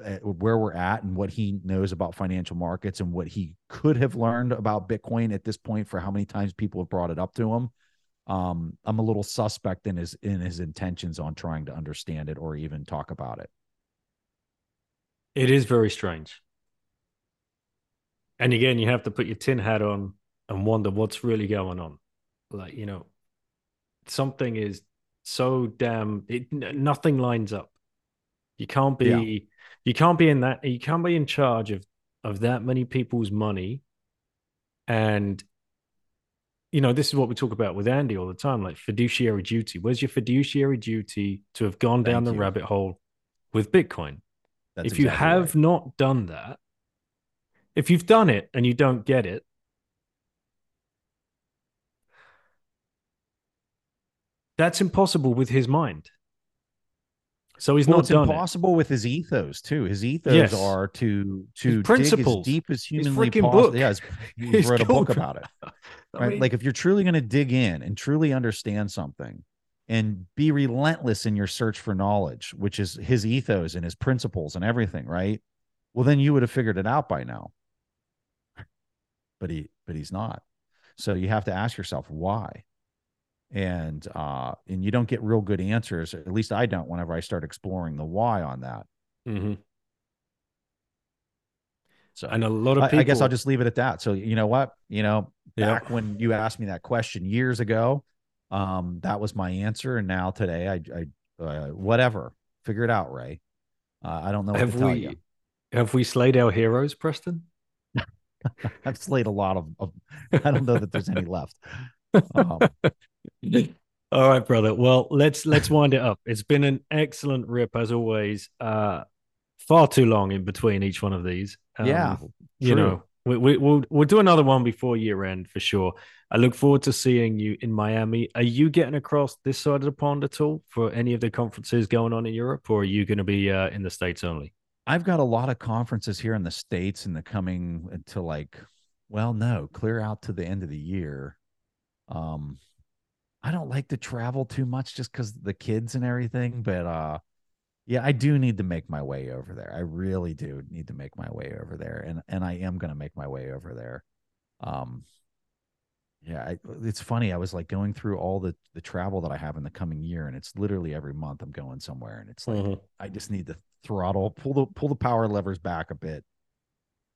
uh, where we're at and what he knows about financial markets and what he could have learned about Bitcoin at this point for how many times people have brought it up to him, um, I'm a little suspect in his in his intentions on trying to understand it or even talk about it. It is very strange. And again, you have to put your tin hat on and wonder what's really going on. Like, you know, something is so damn it, nothing lines up. You can't be Yeah. you can't be in that you can't be in charge of of that many people's money and you know this is what we talk about with Andy all the time like fiduciary duty where's your fiduciary duty to have gone down the you. rabbit hole with bitcoin That's if you have right. not done that if you've done it and you don't get it that's impossible with his mind so he's well, not it's done it. impossible with his ethos too. His ethos Yes. are to to dig as principles. deep as humanly possible. Yeah, he wrote a book about it. I mean, like if you're truly going to dig in and truly understand something and be relentless in your search for knowledge, which is his ethos and his principles and everything, right? Well, then you would have figured it out by now. But he but he's not. So you have to ask yourself why. And uh and you don't get real good answers. At least I don't whenever I start exploring the why on that. mhm. So and a lot of I, people I guess I'll just leave it at that. So you know what? You know, back when you asked me that question years ago, um, that was my answer, and now today, I, I, uh, whatever, figure it out, Ray. Uh, I don't know what have to tell we you. have we slayed our heroes preston I've slayed a lot of, of. I don't know that there's any left. Um, All right, brother. Well, let's let's wind it up. It's been an excellent rip as always. Uh far too long in between each one of these. Um, Yeah, you true. know, we, we we'll we'll do another one before year end for sure. I look forward to seeing you in Miami. Are you getting across this side of the pond at all for any of the conferences going on in Europe, or are you going to be uh, in the states only? I've got a lot of conferences here in the states in the coming until like, well, no, clear out to the end of the year. Um, I don't like to travel too much just because the kids and everything, but uh, yeah, I do need to make my way over there. I really do need to make my way over there, and and I am going to make my way over there. Um, yeah, I, it's funny. I was like going through all the the travel that I have in the coming year, and it's literally every month I'm going somewhere, and it's like Mhm. I just need to throttle, pull the pull the power levers back a bit,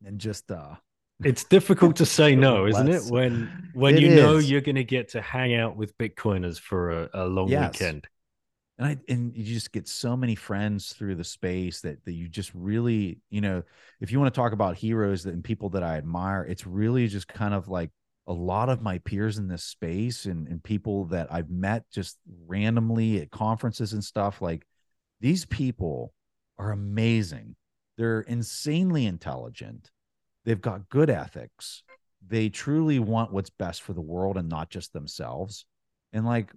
and just uh It's difficult to say no, isn't it? When when It you know you're going to get to hang out with Bitcoiners for a, a long Yes. weekend. and I and you just get so many friends through the space that that you just really, you know, if you want to talk about heroes and people that I admire, it's really just kind of like a lot of my peers in this space and and people that I've met just randomly at conferences and stuff like these people are amazing. They're insanely intelligent. They've got good ethics. They truly want what's best for the world and not just themselves. And like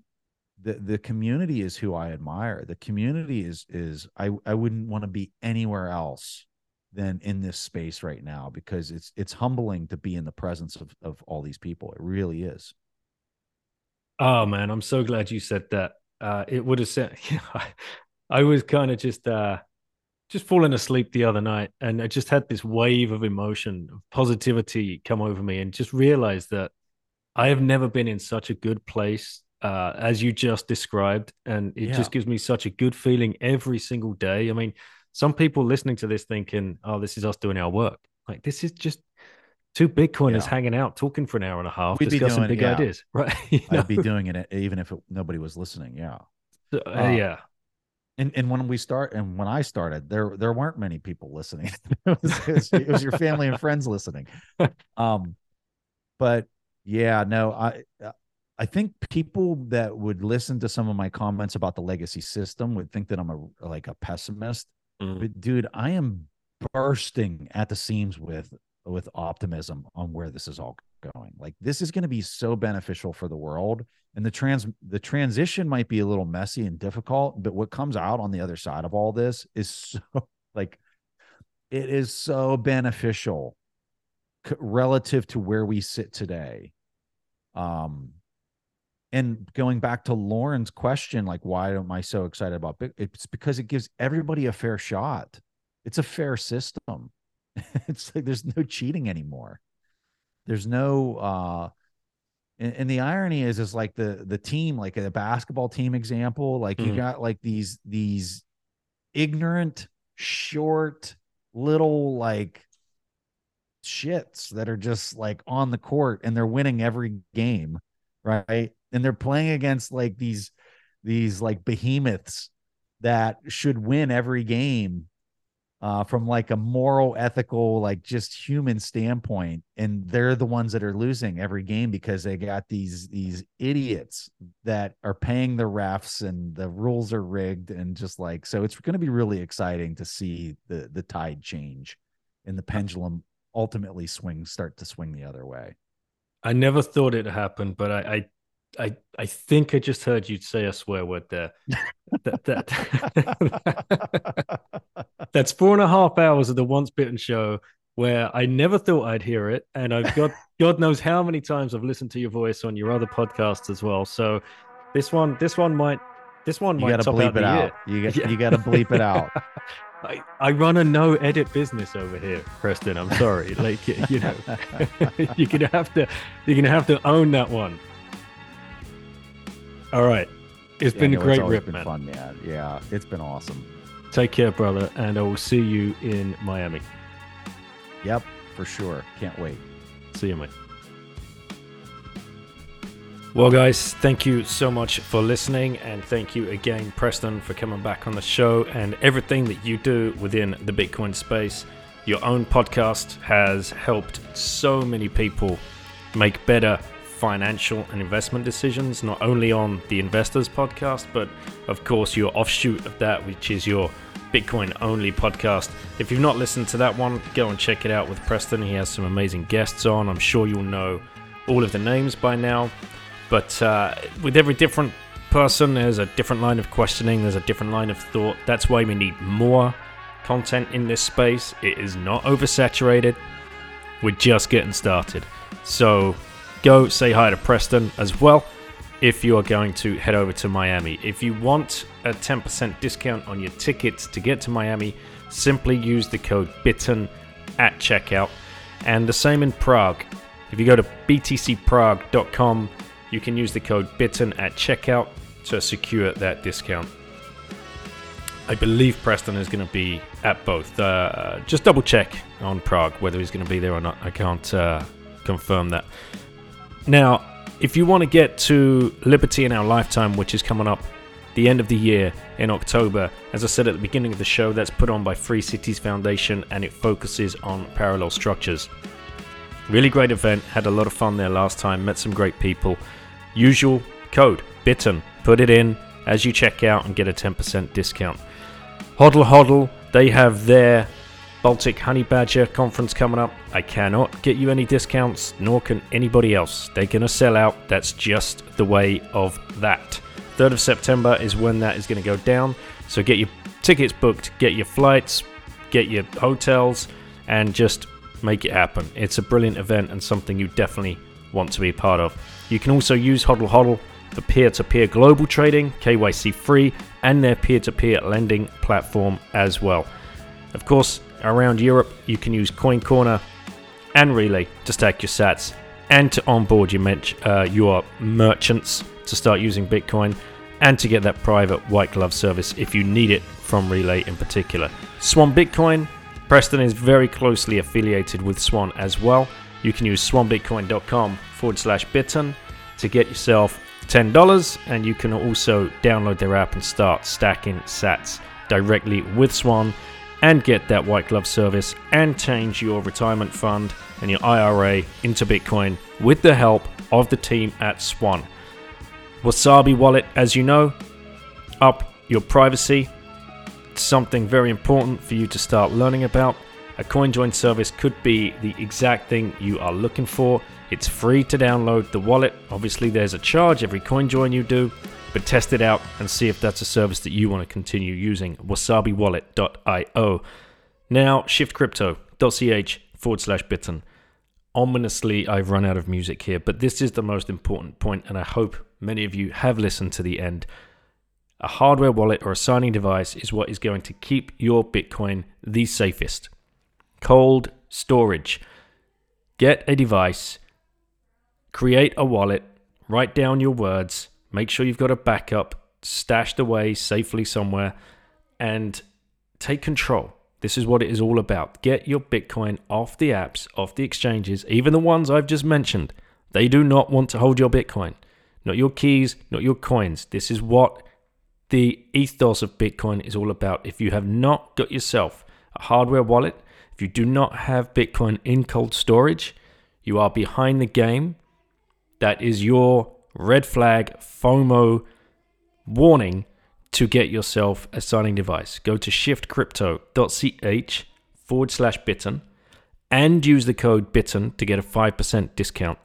the the community is who I admire. The community is is I I wouldn't want to be anywhere else than in this space right now because it's it's humbling to be in the presence of of all these people. It really is. Oh man, I'm so glad you said that. Uh, it would have said, I, I was kind of just, uh, just falling asleep the other night, and I just had this wave of emotion, of positivity come over me, and just realized that I have never been in such a good place uh, as you just described, and it Yeah. just gives me such a good feeling every single day. I mean, some people listening to this thinking, "Oh, this is us doing our work." Like this is just two Bitcoiners Yeah. hanging out, talking for an hour and a half, We'd discussing doing- big yeah. ideas, right? You know? I'd be doing it even if it, nobody was listening. Yeah. So, uh, Uh, yeah. And and when we start and when I started, there there weren't many people listening. it, was, it, was, your family and friends listening. Um, but yeah, no, I I think people that would listen to some of my comments about the legacy system would think that I'm a like a pessimist. Mm. But dude, I am bursting at the seams with with optimism on where this is all going. Like this is going to be so beneficial for the world. And the trans the transition might be a little messy and difficult, but what comes out on the other side of all this is so like it is so beneficial relative to where we sit today. Um and going back to Lauren's question, like, why am I so excited about Bit? It's because it gives everybody a fair shot. It's a fair system. it's like there's no cheating anymore. There's no uh and, and the irony is is like the the team, like a basketball team example, like you Mhm. got like these these ignorant, short, little like shits that are just like on the court and they're winning every game, right? And they're playing against like these these like behemoths that should win every game uh, from like a moral, ethical, like just human standpoint, and they're the ones that are losing every game because they got these these idiots that are paying the refs and the rules are rigged and just like so. It's going to be really exciting to see the the tide change and the pendulum ultimately swing start to swing the other way. I never thought it happened, but I, I I I think I just heard you say a swear word there. that, that that's four and a half hours of the Once Bitten show where I never thought I'd hear it, and I've got God knows how many times I've listened to your voice on your other podcasts as well. So this one, this one might, this one you might gotta bleep out it out. You got Yeah. you got to bleep it out. I, I run a no edit business over here, Preston. I'm sorry. Like you know, you're gonna have to you're gonna have to own that one. All right. It's been Yeah, a no, great it's always rip, been man. Fun, man. Yeah, it's been awesome. Take care, brother, and I will see you in Miami. Yep, for sure. Can't wait. See you, mate. Well, guys, thank you so much for listening, and thank you again, Preston, for coming back on the show and everything that you do within the Bitcoin space. Your own podcast has helped so many people make better financial and investment decisions, not only on the Investors podcast, but of course, your offshoot of that, which is your Bitcoin only podcast. If you've not listened to that one, go and check it out with Preston. He has some amazing guests on. I'm sure you'll know all of the names by now. But uh, with every different person, there's a different line of questioning, there's a different line of thought. That's why we need more content in this space. It is not oversaturated. We're just getting started. So go say hi to Preston as well if you are going to head over to Miami. If you want a 10% discount on your tickets to get to Miami, simply use the code BITTEN at checkout. And the same in Prague. If you go to btcprague.com, you can use the code BITTEN at checkout to secure that discount. I believe Preston is going to be at both. Uh, just double check on Prague whether he's going to be there or not. I can't uh, confirm that. Now, if you want to get to Liberty in Our Lifetime, which is coming up the end of the year in October, as I said at the beginning of the show, that's put on by Free Cities Foundation and it focuses on parallel structures. Really great event, had a lot of fun there last time, met some great people. Usual code BITTEN, put it in as you check out and get a 10% discount. Hodl Hodl, they have their Baltic Honey Badger conference coming up. I cannot get you any discounts, nor can anybody else. They're going to sell out. That's just the way of that. 3rd of September is when that is going to go down. So get your tickets booked, get your flights, get your hotels, and just make it happen. It's a brilliant event and something you definitely want to be part of. You can also use Hodl Hodl for peer to peer global trading, KYC free, and their peer to peer lending platform as well. Of course, around Europe, you can use CoinCorner and Relai to stack your sats and to onboard your, uh, your merchants to start using Bitcoin and to get that private white glove service if you need it from Relai in particular. Swan Bitcoin, Preston is very closely affiliated with Swan as well. You can use swanbitcoin.com forward slash bitten to get yourself $10 and you can also download their app and start stacking sats directly with Swan and get that white glove service and change your retirement fund and your IRA into Bitcoin with the help of the team at Swan. Wasabi Wallet, as you know, up your privacy. Something very important for you to start learning about. A CoinJoin service could be the exact thing you are looking for. It's free to download the wallet. Obviously, there's a charge every CoinJoin you do, but test it out and see if that's a service that you want to continue using. WasabiWallet.io. Now, shiftcrypto.ch forward slash bitten. Ominously, I've run out of music here, but this is the most important point, and I hope many of you have listened to the end. A hardware wallet or a signing device is what is going to keep your Bitcoin the safest. Cold storage. Get a device, create a wallet, write down your words, make sure you've got a backup stashed away safely somewhere, and take control. This is what it is all about. Get your Bitcoin off the apps, off the exchanges, even the ones I've just mentioned. They do not want to hold your Bitcoin, not your keys, not your coins. This is what the ethos of Bitcoin is all about. If you have not got yourself a hardware wallet, if you do not have Bitcoin in cold storage, you are behind the game. That is your red flag FOMO warning to get yourself a signing device. Go to shiftcrypto.ch forward slash bitten and use the code bitten to get a 5% discount.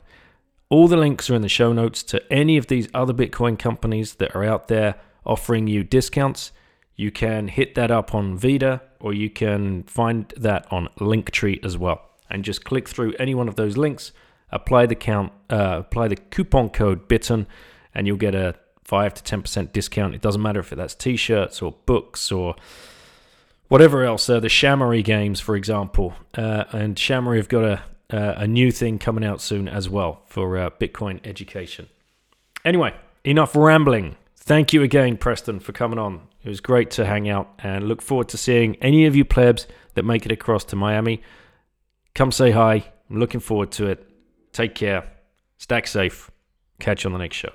All the links are in the show notes to any of these other Bitcoin companies that are out there offering you discounts. You can hit that up on Vida or you can find that on Linktree as well. And just click through any one of those links, apply the count, uh, apply the coupon code bitten, and you'll get a five to ten percent discount. It doesn't matter if that's t-shirts or books or whatever else. Uh, the Shamory games, for example, uh, and Shamory have got a a new thing coming out soon as well for uh, Bitcoin education. Anyway, enough rambling. Thank you again, Preston, for coming on. It was great to hang out and look forward to seeing any of you plebs that make it across to Miami. Come say hi. I'm looking forward to it. Take care. Stack safe. Catch you on the next show.